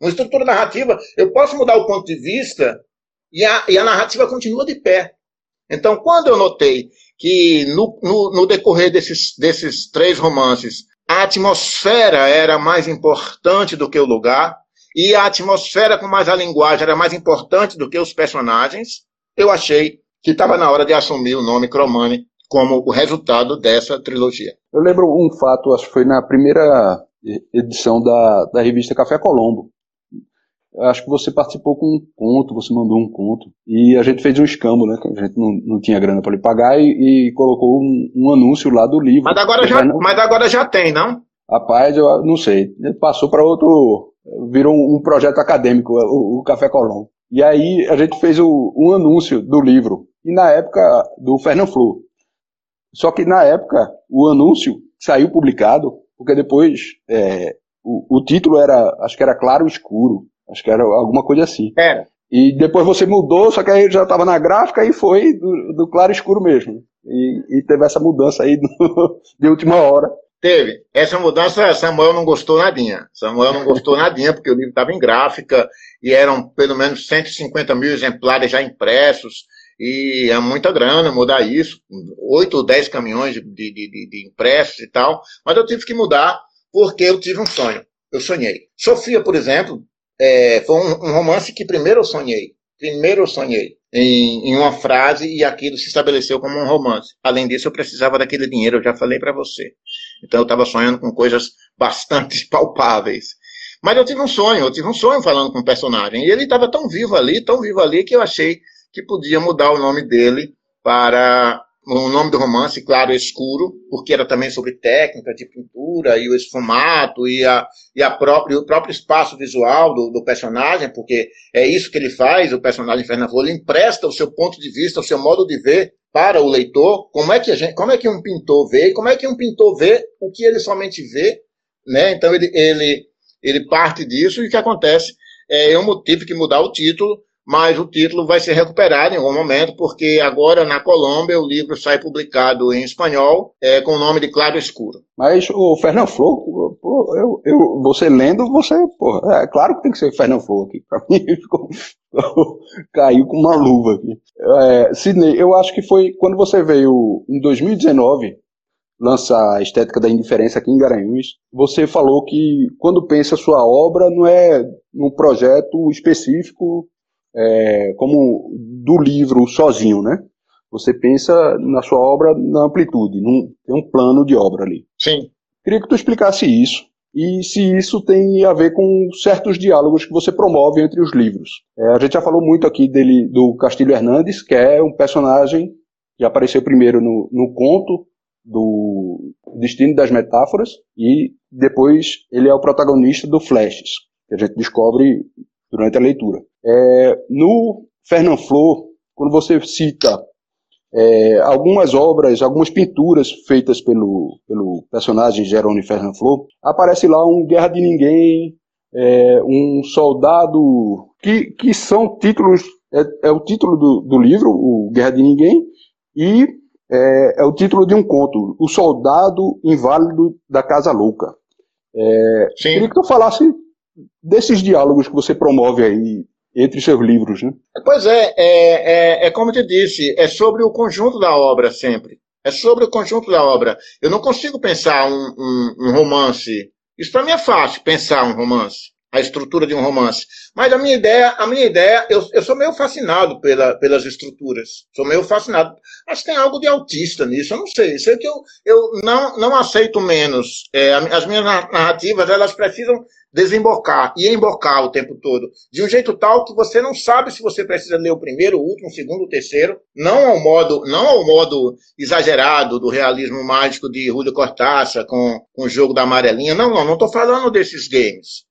Uma estrutura narrativa, eu posso mudar o ponto de vista e a, e a narrativa continua de pé. Então, quando eu notei que no, no, no decorrer desses, desses três romances, a atmosfera era mais importante do que o lugar, e a atmosfera com mais a linguagem era mais importante do que os personagens, eu achei que estava na hora de assumir o nome Cromani como o resultado dessa trilogia. Eu lembro um fato, acho que foi na primeira edição da, da revista Café Colombo, acho que você participou com um conto, você mandou um conto. E a gente fez um escambo, né? A gente não, não tinha grana para lhe pagar e, e colocou um, um, anúncio lá do livro. Mas agora, já, não... mas agora já tem, não? Rapaz, eu não sei. Passou para outro. Virou um, um projeto acadêmico, o, o, Café Colombo. E aí a gente fez o, um anúncio do livro. E na época do Fernando Flor. Só que na época o anúncio saiu publicado, porque depois é, o, o título era, acho que era Claro Escuro. Acho que era alguma coisa assim. Era. E depois você mudou, só que aí já estava na gráfica e foi do, do claro escuro mesmo. E, e, teve essa mudança aí do, de última hora. Teve. Essa mudança, Samuel não gostou nadinha. Samuel não gostou nadinha, porque o livro estava em gráfica e eram pelo menos 150 mil exemplares já impressos. E é muita grana mudar isso. Oito ou dez caminhões de, de, de, de impressos e tal. Mas eu tive que mudar porque eu tive um sonho. Eu sonhei. Sofia, por exemplo, é, foi um, um, romance que primeiro eu sonhei. Primeiro eu sonhei em, em, uma frase e aquilo se estabeleceu como um romance. Além disso, eu precisava daquele dinheiro, eu já falei para você. Então eu estava sonhando com coisas bastante palpáveis. Mas eu tive um sonho, eu tive um sonho falando com o personagem. E ele estava tão vivo ali, tão vivo ali, que eu achei que podia mudar o nome dele para o nome do romance, claro, escuro, porque era também sobre técnica de pintura e o esfumato e, a, e a própria, o próprio espaço visual do, do, personagem, porque é isso que ele faz, o personagem Fernando ele empresta o seu ponto de vista, o seu modo de ver para o leitor, como é que a gente, como é que um pintor vê, como é que um pintor vê o que ele somente vê, né? Então ele, ele, ele parte disso e o que acontece é eu tive que mudar o título mas o título vai ser recuperado em algum momento, porque agora na Colômbia o livro sai publicado em espanhol é, com o nome de Claro Escuro. Mas o Fernando Flor, pô, eu, eu, você lendo, você, pô, é claro que tem que ser Fernando Flor aqui. Pra mim ficou, caiu com uma luva aqui. É, Sidney, eu acho que foi quando você veio em 2019 lançar a Estética da Indiferença aqui em Garanhuns, você falou que quando pensa sua obra não é num projeto específico é, como do livro sozinho, né? Você pensa na sua obra na amplitude, num, tem um plano de obra ali. Sim. Queria que tu explicasse isso e se isso tem a ver com certos diálogos que você promove entre os livros. É, a gente já falou muito aqui dele do Castilho Hernandes, que é um personagem que apareceu primeiro no, no conto do Destino das Metáforas e depois ele é o protagonista do Flashes, que a gente descobre durante a leitura. É, no Fernand Flor, quando você cita é, algumas obras, algumas pinturas feitas pelo, pelo personagem Jerônimo Fernand Flor, aparece lá um Guerra de Ninguém, é, um soldado, que, que são títulos, é, é o título do, do, livro, o Guerra de Ninguém, e é, é, o título de um conto, O Soldado Inválido da Casa Louca. É, queria que tu falasse desses diálogos que você promove aí entre seus livros, né? Pois é, é, é, é como eu te disse, é sobre o conjunto da obra sempre. É sobre o conjunto da obra. Eu não consigo pensar um, um, um romance. Isso para mim é fácil, pensar um romance, a estrutura de um romance. Mas a minha ideia, a minha ideia, eu, eu sou meio fascinado pela, pelas estruturas. Sou meio fascinado. Acho que tem algo de autista nisso. Eu não sei. Sei que eu, eu não, não aceito menos. É, as minhas narrativas, elas precisam desembocar e embocar o tempo todo, de um jeito tal que você não sabe se você precisa ler o primeiro, o último, o segundo, o terceiro, não ao modo, não ao modo exagerado do realismo mágico de Julio Cortázar com, com o jogo da amarelinha. Não, não, não estou falando desses games.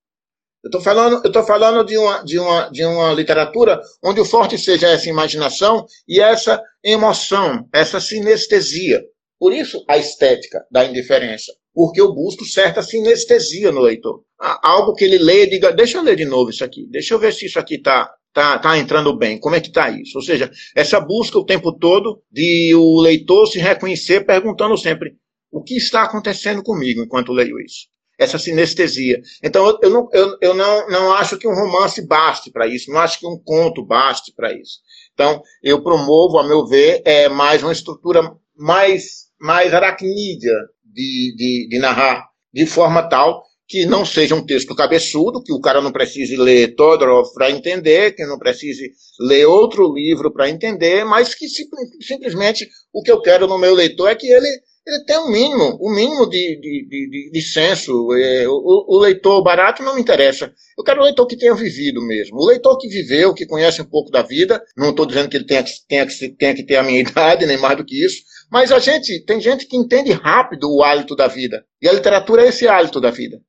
Eu estou falando, eu tô falando de, uma, de, uma, de uma literatura onde o forte seja essa imaginação e essa emoção, essa sinestesia. Por isso, a estética da indiferença porque eu busco certa sinestesia no leitor. Algo que ele lê e diga, deixa eu ler de novo isso aqui, deixa eu ver se isso aqui está tá, tá entrando bem, como é que está isso? Ou seja, essa busca o tempo todo de o leitor se reconhecer perguntando sempre, o que está acontecendo comigo enquanto leio isso? Essa sinestesia. Então, eu, não, eu, eu não, não acho que um romance baste para isso, não acho que um conto baste para isso. Então, eu promovo, a meu ver, é mais uma estrutura mais, mais aracnídea de, de, de narrar de forma tal que não seja um texto cabeçudo, que o cara não precise ler Todorov para entender, que não precise ler outro livro para entender, mas que simplesmente o que eu quero no meu leitor é que ele, ele tenha um mínimo, um mínimo de, de, de, de senso. É, o, o, leitor barato não me interessa. Eu quero um leitor que tenha vivido mesmo. O leitor que viveu, que conhece um pouco da vida, não estou dizendo que ele tenha, tenha, tenha que ter a minha idade, nem mais do que isso, mas a gente, tem gente que entende rápido o hálito da vida. E a literatura é esse hálito da vida.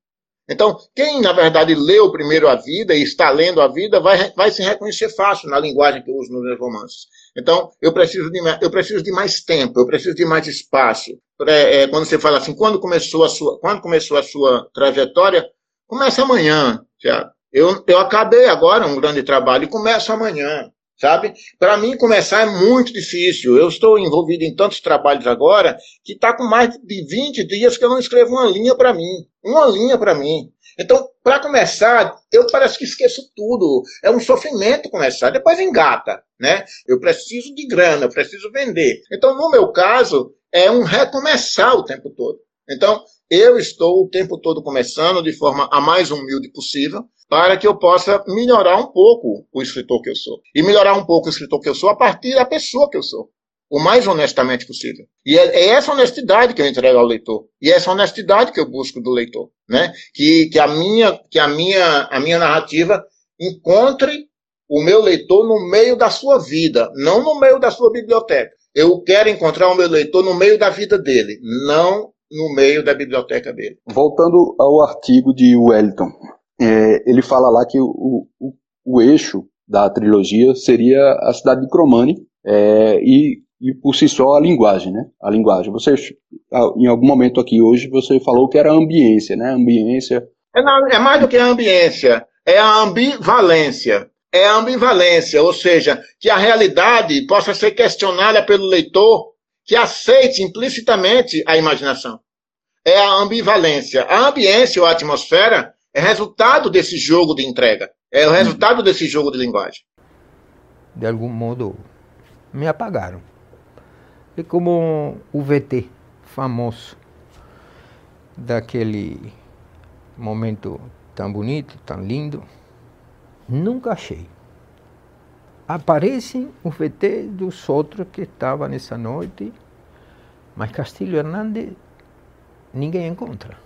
Então, quem, na verdade, leu primeiro a vida e está lendo a vida, vai, vai se reconhecer fácil na linguagem que eu uso nos meus romances. Então, eu preciso de, eu preciso de mais tempo, eu preciso de mais espaço. É, é, quando você fala assim, quando começou a sua, quando começou a sua trajetória, começa amanhã. Eu, eu acabei agora um grande trabalho e começo amanhã sabe? Para mim começar é muito difícil. Eu estou envolvido em tantos trabalhos agora que está com mais de 20 dias que eu não escrevo uma linha para mim. Uma linha para mim. Então, para começar, eu parece que esqueço tudo. É um sofrimento começar. Depois engata, né? Eu preciso de grana, eu preciso vender. Então, no meu caso, é um recomeçar o tempo todo. Então, eu estou o tempo todo começando de forma a mais humilde possível, para que eu possa melhorar um pouco o escritor que eu sou. E melhorar um pouco o escritor que eu sou a partir da pessoa que eu sou. O mais honestamente possível. E é, é essa honestidade que eu entrego ao leitor. E é essa honestidade que eu busco do leitor. Né? Que, que, a, minha, que a, minha, a minha narrativa encontre o meu leitor no meio da sua vida, não no meio da sua biblioteca. Eu quero encontrar o meu leitor no meio da vida dele, não no meio da biblioteca dele. Voltando ao artigo de Wellington, é, ele fala lá que o, o, o, eixo da trilogia seria a cidade de Cromani é, e, e por si só a linguagem, né? A linguagem. Você, em algum momento aqui hoje, você falou que era a ambiência, né? Ambiência. É, não, é mais do que a ambiência, é a ambivalência. É a ambivalência, ou seja, que a realidade possa ser questionada pelo leitor que aceite implicitamente a imaginação. É a ambivalência. A ambiência ou a atmosfera é resultado desse jogo de entrega. É o resultado desse jogo de linguagem. De algum modo, me apagaram. E como o VT famoso daquele momento tão bonito, tão lindo, nunca achei. Aparecem o VT dos outros que estavam nessa noite, mas Castilho Hernandes ninguém encontra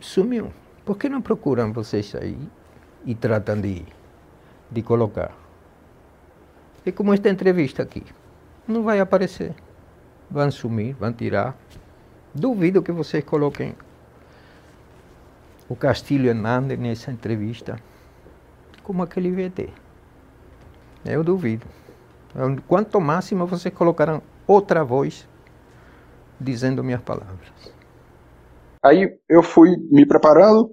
sumiu. Por que não procuram vocês aí e tratam de, de colocar? É como esta entrevista aqui. Não vai aparecer. Vão sumir, vão tirar. Duvido que vocês coloquem o Castilho Hernandes nessa entrevista como aquele VT. Eu duvido. Quanto máximo vocês colocaram outra voz dizendo minhas palavras. Aí eu fui me preparando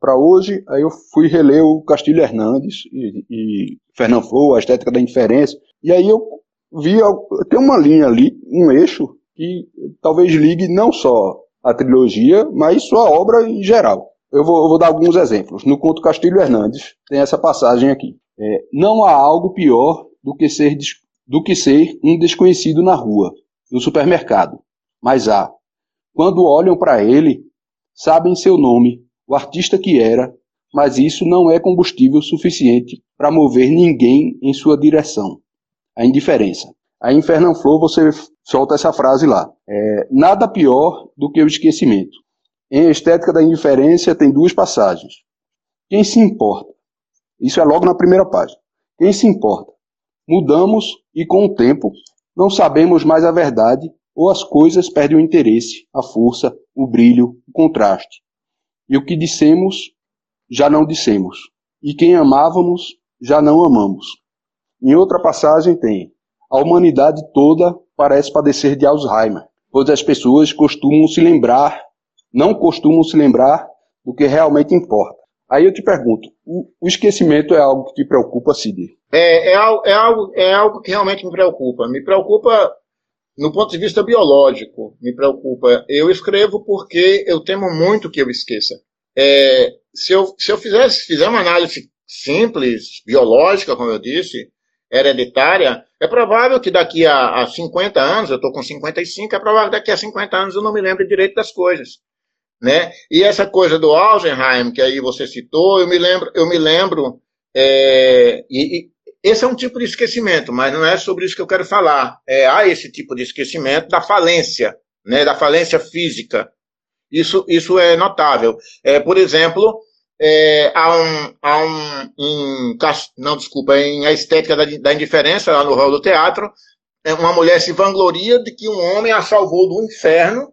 para hoje, aí eu fui reler o Castilho Hernandes e, e Fernand Flor, a Estética da Indiferença, e aí eu vi, tem uma linha ali, um eixo, que talvez ligue não só a trilogia, mas sua obra em geral. Eu vou, eu vou dar alguns exemplos. No conto Castilho Hernandes, tem essa passagem aqui. É, não há algo pior do que ser, do que ser um desconhecido na rua, no supermercado. Mas há. Quando olham para ele, sabem seu nome, o artista que era, mas isso não é combustível suficiente para mover ninguém em sua direção. A indiferença. Aí em Fernand Flor você solta essa frase lá. É, nada pior do que o esquecimento. Em Estética da Indiferença tem duas passagens. Quem se importa? Isso é logo na primeira página. Quem se importa? Mudamos e com o tempo não sabemos mais a verdade ou as coisas perdem o interesse, a força, o brilho, o contraste. E o que dissemos, já não dissemos. E quem amávamos, já não amamos. Em outra passagem tem: a humanidade toda parece padecer de Alzheimer, pois as pessoas costumam se lembrar, não costumam se lembrar do que realmente importa. Aí eu te pergunto, o, esquecimento é algo que te preocupa, Sidney? É, é, é, algo, é algo que realmente me preocupa. Me preocupa no ponto de vista biológico, me preocupa. Eu escrevo porque eu temo muito que eu esqueça. É, se, eu, se eu fizesse, fizer uma análise simples, biológica, como eu disse, hereditária, é provável que daqui a, a 50 anos, eu estou com 55, é provável que daqui a 50 anos eu não me lembre direito das coisas. Né? E essa coisa do Alzheimer, que aí você citou, eu me lembro, eu me lembro, é, e, esse é um tipo de esquecimento, mas não é sobre isso que eu quero falar. É, há esse tipo de esquecimento da falência, né, da falência física. Isso, isso é notável. É, por exemplo, é, há um, há um em, não, desculpa, em A Estética da, da Indiferença, lá no hall do teatro, é, uma mulher se vangloria de que um homem a salvou do inferno,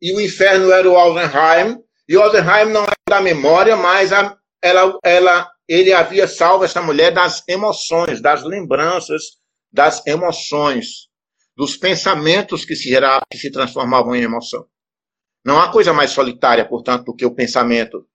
e o inferno era o Alzenheim, e o Alzenheim não é da memória, mas a, ela, ela ele havia salvo essa mulher das emoções, das lembranças, das emoções, dos pensamentos que se, gera, que se transformavam em emoção. Não há coisa mais solitária, portanto, do que o pensamento.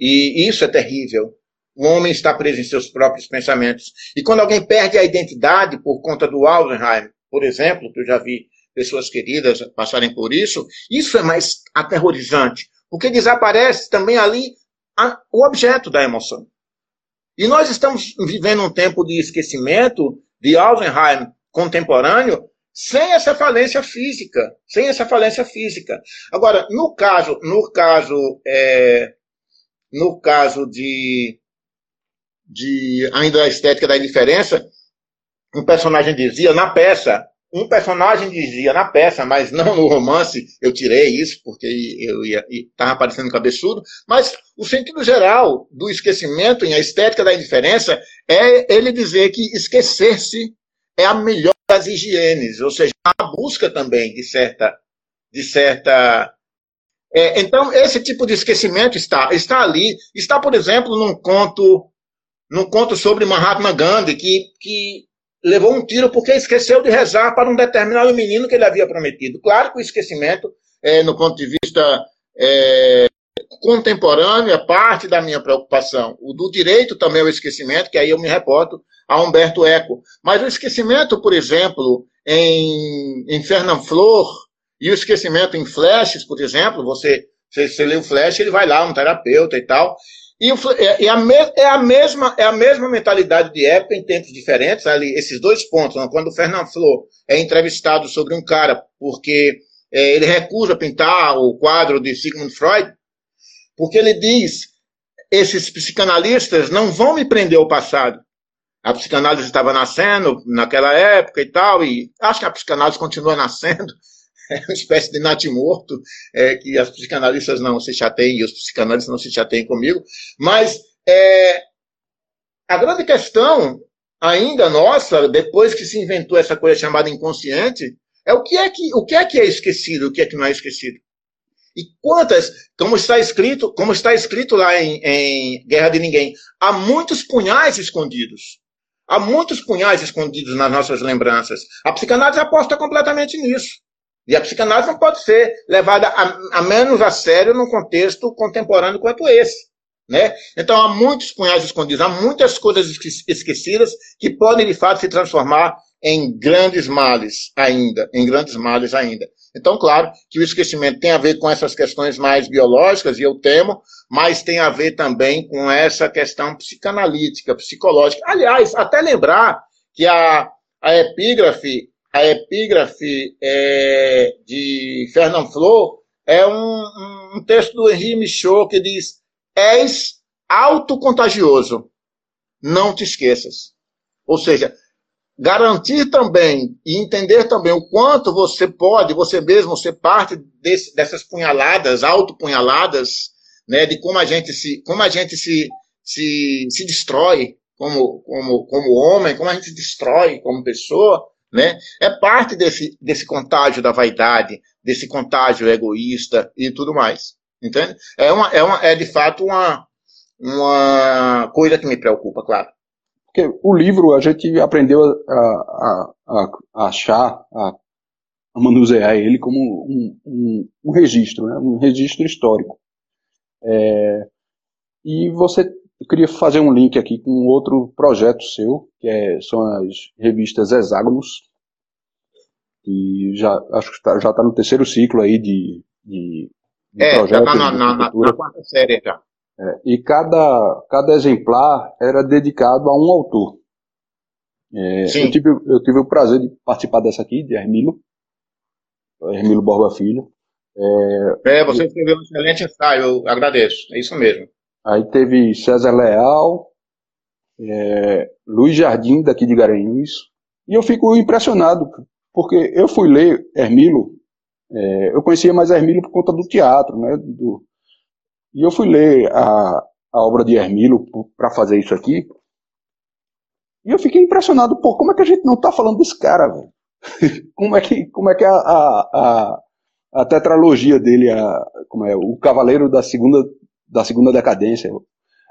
E isso é terrível. O homem está preso em seus próprios pensamentos. E quando alguém perde a identidade por conta do Alzheimer, por exemplo, que eu já vi pessoas queridas passarem por isso, isso é mais aterrorizante, porque desaparece também ali a, o objeto da emoção. E nós estamos vivendo um tempo de esquecimento de Alzheimer contemporâneo sem essa falência física, sem essa falência física. Agora, no caso, no caso, é, no caso de, de ainda a estética da indiferença, um personagem dizia na peça um personagem dizia na peça, mas não no romance, eu tirei isso porque eu estava parecendo cabeçudo, mas o sentido geral do esquecimento em a estética da indiferença é ele dizer que esquecer-se é a melhor das higienes, ou seja, a busca também de certa de certa é, então esse tipo de esquecimento está está ali, está por exemplo num conto num conto sobre Mahatma Gandhi que que levou um tiro porque esqueceu de rezar para um determinado menino que ele havia prometido. Claro que o esquecimento, é, no ponto de vista é, contemporâneo, é parte da minha preocupação. O do direito também é o esquecimento, que aí eu me reporto a Humberto Eco. Mas o esquecimento, por exemplo, em, em Fernand Flor, e o esquecimento em flashes, por exemplo, você, você, você lê o flash, ele vai lá, um terapeuta e tal, e, é, é, a me, é, a mesma, é a mesma mentalidade de época em tempos diferentes, ali, esses dois pontos. Né? Quando o Fernando Flor é entrevistado sobre um cara porque é, ele recusa pintar o quadro de Sigmund Freud, porque ele diz: esses psicanalistas não vão me prender ao passado. A psicanálise estava nascendo naquela época e tal, e acho que a psicanálise continua nascendo, é uma espécie de natimorto, é, que as psicanalistas não se chateiem e os psicanalistas não se chateiem comigo, mas é, a grande questão ainda nossa, depois que se inventou essa coisa chamada inconsciente, é o que é que, o que, é, que é esquecido, o que é que não é esquecido. E quantas, como está escrito, como está escrito lá em, em Guerra de Ninguém, há muitos punhais escondidos. Há muitos punhais escondidos nas nossas lembranças. A psicanálise aposta completamente nisso. E a psicanálise não pode ser levada a, a menos a sério num contexto contemporâneo quanto esse. Né? Então há muitos punhais escondidos, há muitas coisas esquecidas que podem de fato se transformar em grandes males ainda, em grandes males ainda. Então, claro que o esquecimento tem a ver com essas questões mais biológicas, e eu temo, mas tem a ver também com essa questão psicanalítica, psicológica. Aliás, até lembrar que a, a epígrafe, a epígrafe é, de Fernand Flo é um, um texto do Henri Michaud que diz: És autocontagioso, não te esqueças. Ou seja, garantir também e entender também o quanto você pode, você mesmo, ser parte desse, dessas punhaladas, autopunhaladas, né, de como a gente se, como a gente se, se, se destrói como, como, como homem, como a gente se destrói como pessoa, né, é parte desse, desse contágio da vaidade, desse contágio egoísta e tudo mais. Entende? É, uma, é, uma, é de fato uma, uma coisa que me preocupa, claro. Porque o livro a gente aprendeu a, a, a, a achar, a, manusear ele como um, um, um, registro, né? um registro histórico. É, e você eu queria fazer um link aqui com outro projeto seu, que é, são as revistas Hexágonos, que já acho que tá, já está no terceiro ciclo aí de, de, de é, projetos. Já está na, na, na, quarta série já. É, e cada, cada exemplar era dedicado a um autor. É, eu, tive, eu tive o prazer de participar dessa aqui, de Hermilo, Hermilo Borba Filho. É, é você escreveu um excelente ensaio, eu agradeço, é isso mesmo. Aí teve César Leal, é, Luiz Jardim, daqui de Garanhuns, e eu fico impressionado, porque eu fui ler Hermilo, é, eu conhecia mais Hermilo por conta do teatro, né, do, e eu fui ler a, a obra de Hermilo para fazer isso aqui. E eu fiquei impressionado, pô, como é que a gente não tá falando desse cara, velho? como é que, como é que a, a, a, a tetralogia dele, a, como é, o Cavaleiro da Segunda, da segunda Decadência,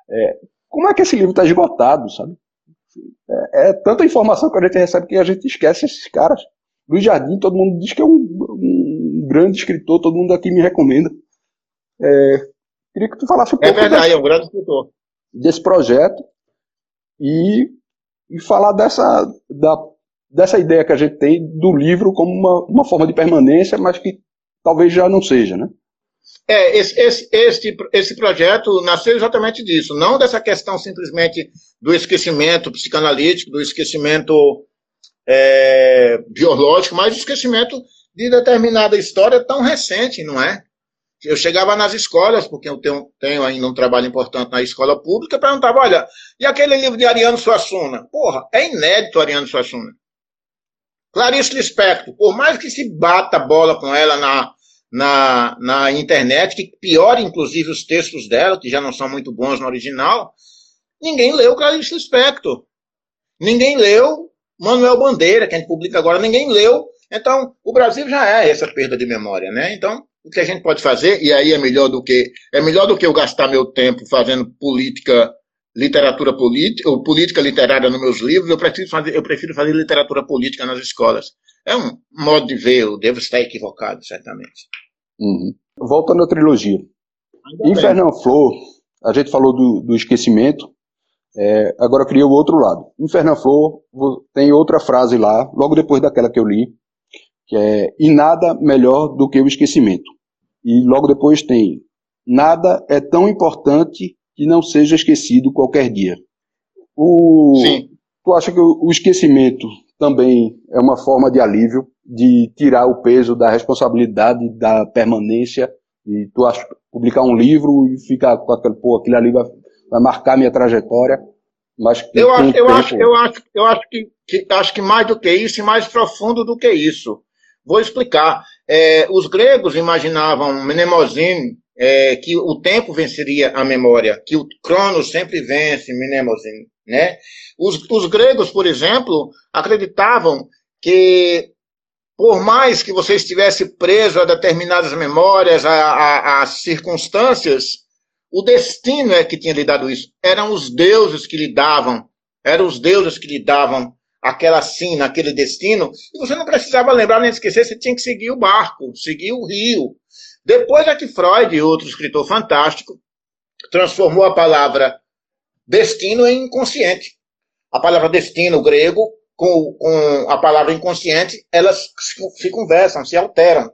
é, como é que esse livro tá esgotado, sabe? É, é, tanta informação que a gente recebe que a gente esquece esses caras. Luiz Jardim, todo mundo diz que é um, um grande escritor, todo mundo aqui me recomenda. É, Queria que tu falasse um é pouco. É verdade, desse, é um grande escritor. Desse projeto e, e falar dessa, da, dessa ideia que a gente tem do livro como uma, uma forma de permanência, mas que talvez já não seja, né? É, esse, esse, esse, esse projeto nasceu exatamente disso, não dessa questão simplesmente do esquecimento psicanalítico, do esquecimento é, biológico, mas do esquecimento de determinada história tão recente, não é? Eu chegava nas escolas, porque eu tenho, tenho ainda um trabalho importante na escola pública, e perguntava, olha, e aquele livro de Ariano Suassuna? Porra, é inédito Ariano Suassuna. Clarice Lispector, por mais que se bata bola com ela na, na, na internet, que piore inclusive os textos dela, que já não são muito bons no original, ninguém leu Clarice Lispector. Ninguém leu Manuel Bandeira, que a gente publica agora, ninguém leu. Então, o Brasil já é essa perda de memória, né? Então, o que a gente pode fazer, e aí é melhor do que é melhor do que eu gastar meu tempo fazendo política, literatura política, ou política literária nos meus livros, eu prefiro fazer, eu prefiro fazer literatura política nas escolas. É um modo de ver, eu devo estar equivocado, certamente. Uhum. Voltando à trilogia. Ainda em bem. Fernão Flor, a gente falou do, do esquecimento, é, agora eu queria o outro lado. Em Fernão Flor, tem outra frase lá, logo depois daquela que eu li, que é e nada melhor do que o esquecimento. E logo depois tem nada é tão importante que não seja esquecido qualquer dia. O, Sim. Tu acha que o esquecimento também é uma forma de alívio, de tirar o peso da responsabilidade da permanência e tu acha publicar um livro e ficar com aquele, pô, aquilo ali vai, vai marcar minha trajetória, mas eu acho, eu acho, eu acho, eu acho que, que, acho que mais do que isso e mais profundo do que isso. Vou explicar. É, os gregos imaginavam Mnemosine, é, que o tempo venceria a memória, que o Cronos sempre vence Mnemosine. Né? Os, os gregos, por exemplo, acreditavam que por mais que você estivesse preso a determinadas memórias, a, a, a, circunstâncias, o destino é que tinha lhe dado isso. Eram os deuses que lhe davam Eram os deuses que lhe davam aquela sina, aquele destino, e você não precisava lembrar nem esquecer, você tinha que seguir o barco, seguir o rio. Depois é que Freud, outro escritor fantástico, transformou a palavra destino em inconsciente. A palavra destino grego com, com a palavra inconsciente, elas se conversam, se alteram.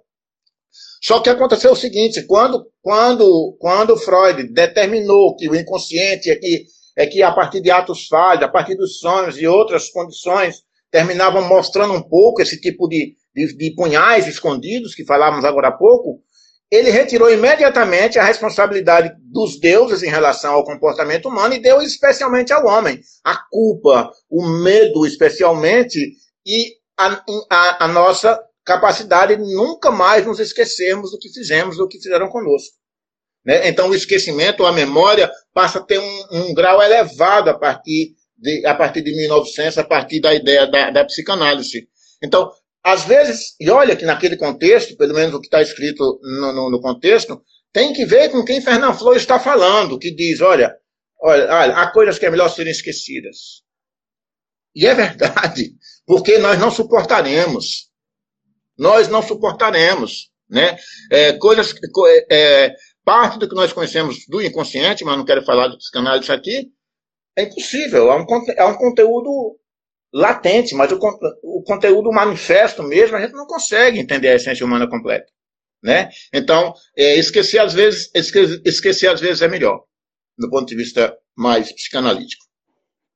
Só que aconteceu o seguinte, quando, quando, quando Freud determinou que o inconsciente é que, é que a partir de atos falhos, a partir dos sonhos e outras condições, terminavam mostrando um pouco esse tipo de, de, de punhais escondidos que falávamos agora há pouco, ele retirou imediatamente a responsabilidade dos deuses em relação ao comportamento humano e deu especialmente ao homem a culpa, o medo especialmente e a, a, a nossa capacidade de nunca mais nos esquecermos do que fizemos, do que fizeram conosco. Né? Então, o esquecimento, a memória, passa a ter um, um grau elevado a partir, de, a partir de 1900, a partir da ideia da, da psicanálise. Então, às vezes, e olha que naquele contexto, pelo menos o que está escrito no, no, no, contexto, tem que ver com quem Fernando Flores está falando, que diz, olha, olha, olha, há coisas que é melhor serem esquecidas. E é verdade, porque nós não suportaremos nós não suportaremos. Né? É, coisas, é, é, parte do que nós conhecemos do inconsciente, mas não quero falar do psicanálise aqui, é impossível. É um, é um conteúdo latente, mas o, o conteúdo manifesto mesmo, a gente não consegue entender a essência humana completa. Né? Então, é, esquecer às vezes, esquecer, esquecer às vezes é melhor, do ponto de vista mais psicanalítico.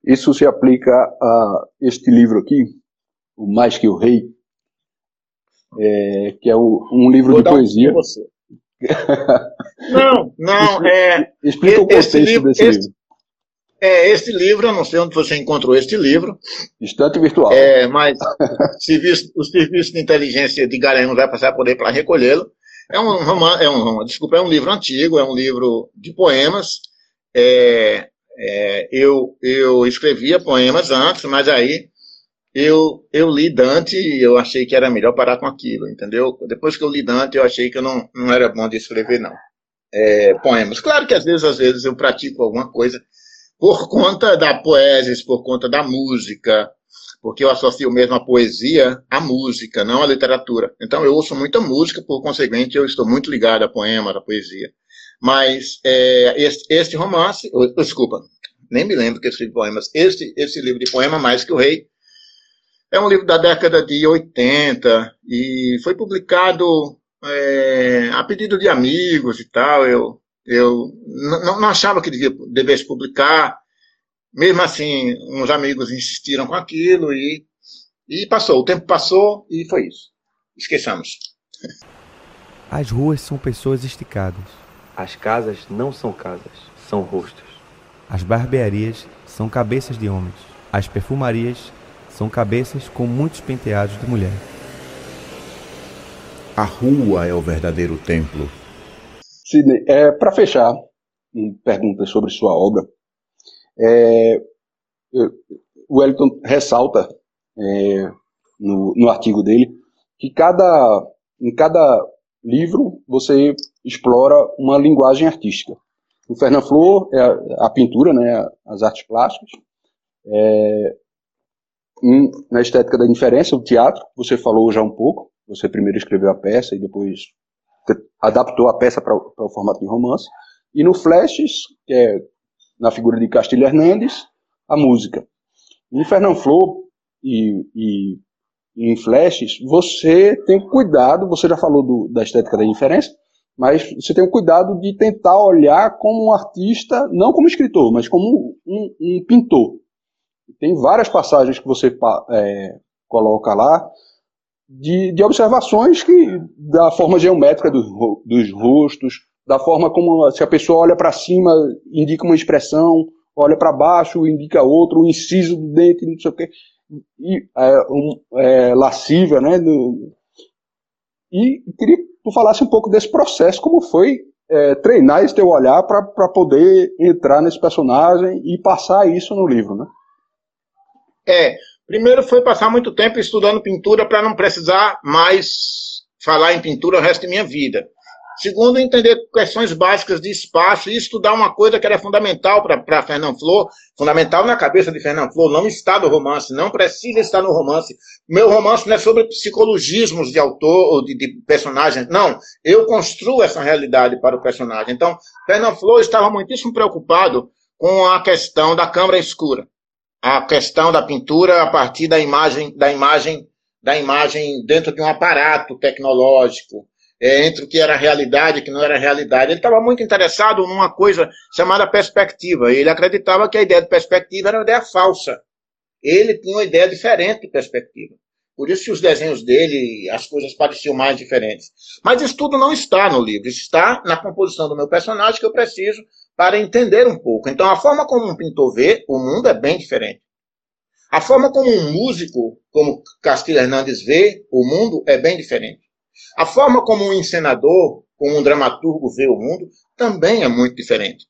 Isso se aplica a este livro aqui, O Mais Que o Rei, é, que é o, um livro Vou de poesia. Um não, não, é. Explica o contexto livro, desse esse, livro. É, esse livro, eu não sei onde você encontrou este livro. Estante virtual. É, mas serviço, o serviço de inteligência de Garanhuns vai passar por aí para recolhê-lo. É um romance, é um, desculpa, é um livro antigo, é um livro de poemas. É, é, eu, eu escrevia poemas antes, mas aí eu, eu li Dante e eu achei que era melhor parar com aquilo, entendeu? Depois que eu li Dante, eu achei que eu não, não era bom de escrever, não. É, poemas. Claro que às vezes, às vezes eu pratico alguma coisa por conta da poesia, por conta da música, porque eu associo mesmo a poesia à música, não à literatura. Então eu ouço muita música, por conseguinte eu estou muito ligado a poema, a poesia. Mas é, este, este romance, desculpa, nem me lembro que eu escrevi poemas, este, este livro de poema, Mais que o Rei, é um livro da década de 80 e foi publicado é, a pedido de amigos e tal. Eu, eu não, não achava que devia, devesse publicar. Mesmo assim, uns amigos insistiram com aquilo e, e passou. O tempo passou e foi isso. Esqueçamos. As ruas são pessoas esticadas. As casas não são casas, são rostos. As barbearias são cabeças de homens. As perfumarias são cabeças com muitos penteados de mulher. A rua é o verdadeiro templo. Sidney, é, para fechar, perguntas sobre sua obra, é, o Wellington ressalta é, no, no artigo dele que cada, em cada livro você explora uma linguagem artística. O Fernand Flor é a, a pintura, né, as artes plásticas. É, um, na estética da indiferença, o teatro, você falou já um pouco, você primeiro escreveu a peça e depois adaptou a peça para o formato de romance, e no Flashes, que é na figura de Castilho Hernandes, a música. Em Fernão Flor e, e, e, em Flashes, você tem cuidado, você já falou do, da estética da indiferença, mas você tem o cuidado de tentar olhar como um artista, não como escritor, mas como um, um pintor. Tem várias passagens que você é, coloca lá de, de, observações que da forma geométrica dos, dos rostos, da forma como se a pessoa olha para cima indica uma expressão, olha para baixo indica outro, o inciso do dente, não sei o quê, e, é, um, é, lasciva, né? Do, e queria que tu falasse um pouco desse processo, como foi é, treinar esse teu olhar para poder entrar nesse personagem e passar isso no livro, né? É, primeiro foi passar muito tempo estudando pintura para não precisar mais falar em pintura o resto da minha vida. Segundo, entender questões básicas de espaço e estudar uma coisa que era fundamental para Fernand Flor, fundamental na cabeça de Fernand Flor, não está no romance, não precisa estar no romance. Meu romance não é sobre psicologismos de autor ou de, de personagem, não. Eu construo essa realidade para o personagem. Então, Fernand Flor estava muitíssimo preocupado com a questão da câmara escura, a questão da pintura a partir da imagem, da imagem, da imagem dentro de um aparato tecnológico, é, entre o que era realidade e o que não era realidade. Ele estava muito interessado numa coisa chamada perspectiva. Ele acreditava que a ideia de perspectiva era uma ideia falsa. Ele tinha uma ideia diferente de perspectiva. Por isso que os desenhos dele, as coisas pareciam mais diferentes. Mas isso tudo não está no livro. Isso está na composição do meu personagem que eu preciso para entender um pouco. Então, a forma como um pintor vê o mundo é bem diferente. A forma como um músico, como Castilho Hernandes vê o mundo é bem diferente. A forma como um encenador, como um dramaturgo vê o mundo, também é muito diferente.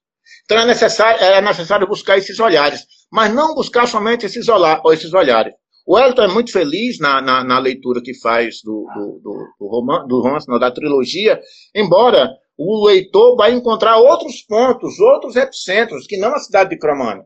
Então é necessário, é necessário buscar esses olhares, mas não buscar somente esses, olhar, esses olhares. O Elton é muito feliz na, na, na leitura que faz do, do, do, do, romance, da trilogia, embora o leitor vai encontrar outros pontos, outros epicentros, que não a cidade de Cromano.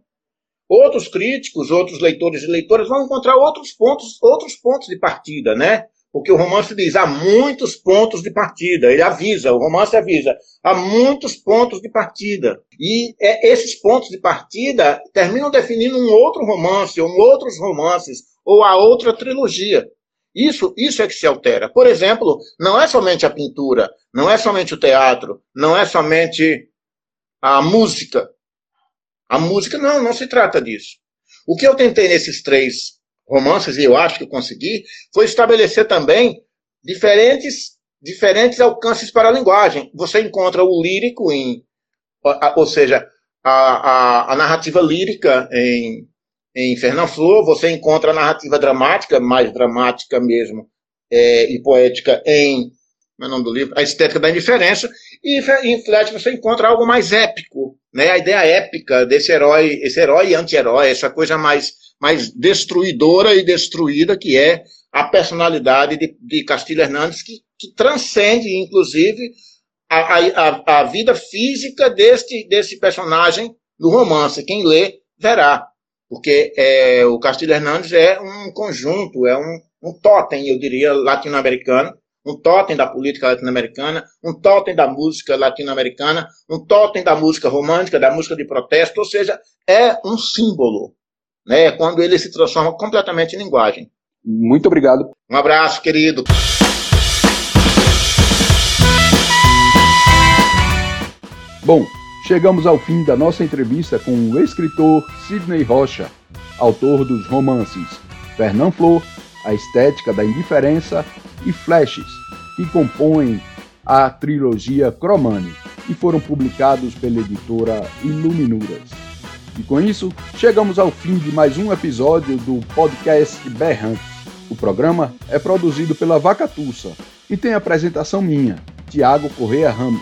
Outros críticos, outros leitores e leitoras vão encontrar outros pontos, outros pontos de partida, né? Porque o romance diz, há muitos pontos de partida. Ele avisa, o romance avisa, há muitos pontos de partida. E é, esses pontos de partida terminam definindo um outro romance, ou outros romances, ou a outra trilogia. Isso, isso é que se altera. Por exemplo, não é somente a pintura, não é somente o teatro, não é somente a música. A música, não, não se trata disso. O que eu tentei nesses três romances, e eu acho que eu consegui, foi estabelecer também diferentes, diferentes alcances para a linguagem. Você encontra o lírico em, ou seja, a, a, a narrativa lírica em, em Fernand Flor, você encontra a narrativa dramática, mais dramática mesmo, é, e poética em meu é nome do livro, A Estética da Indiferença, e em Flash você encontra algo mais épico, né? A ideia épica desse herói, esse herói e anti-herói, essa coisa mais mais destruidora e destruída que é a personalidade de, de Castilho Hernandes, que, que transcende, inclusive, a, a, a vida física deste, desse personagem do romance. Quem lê, verá. Porque é, o Castilho Hernandes é um conjunto, é um, um totem, eu diria, latino-americano, um totem da política latino-americana, um totem da música latino-americana, um totem da música romântica, da música de protesto, ou seja, é um símbolo né, quando ele se transforma completamente em linguagem. Muito obrigado. Um abraço, querido. Bom, chegamos ao fim da nossa entrevista com o escritor Sidney Rocha, autor dos romances Fernand Flor, A Estética da Indiferença e Flashes, que compõem a trilogia Cromani e foram publicados pela editora Iluminuras. E com isso, chegamos ao fim de mais um episódio do podcast Berrantes. O programa é produzido pela Vacatussa e tem apresentação minha, Tiago Correia Ramos.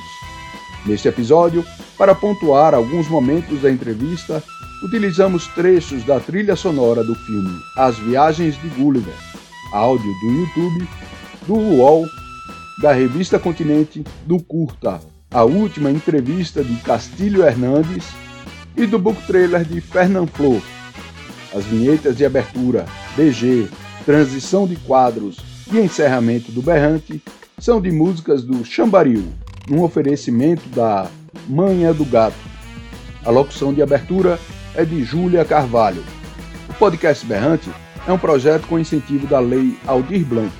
Neste episódio, para pontuar alguns momentos da entrevista, utilizamos trechos da trilha sonora do filme As Viagens de Gulliver, áudio do YouTube, do UOL, da revista Continente, do Curta, a última entrevista de Castilho Hernandes e do book trailer de Fernand Flor. As vinhetas de abertura, DG, transição de quadros e encerramento do Berrante são de músicas do Chambaril, num oferecimento da Manha do Gato. A locução de abertura é de Júlia Carvalho. O podcast Berrante é um projeto com incentivo da Lei Aldir Blanc,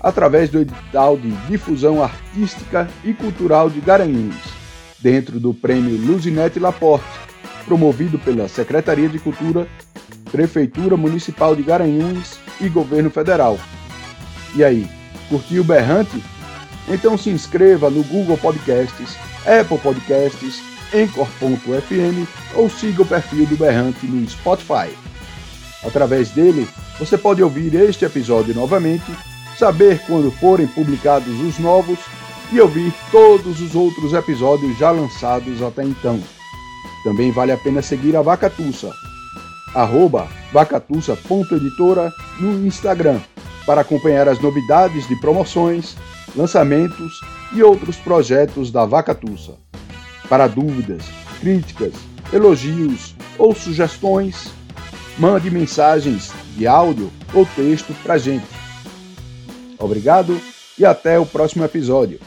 através do edital de difusão artística e cultural de Garanhuns, dentro do prêmio Luzinete Laporte, promovido pela Secretaria de Cultura, Prefeitura Municipal de Garanhuns e Governo Federal. E aí, curtiu Berrante? Então se inscreva no Google Podcasts, Apple Podcasts, Anchor.fm ou siga o perfil do Berrante no Spotify. Através dele, você pode ouvir este episódio novamente, saber quando forem publicados os novos e ouvir todos os outros episódios já lançados até então. Também vale a pena seguir a Vacatussa, arroba vacatussa.editora no Instagram, para acompanhar as novidades de promoções, lançamentos e outros projetos da Vaca Tussa. Para dúvidas, críticas, elogios ou sugestões, mande mensagens de áudio ou texto para gente. Obrigado e até o próximo episódio.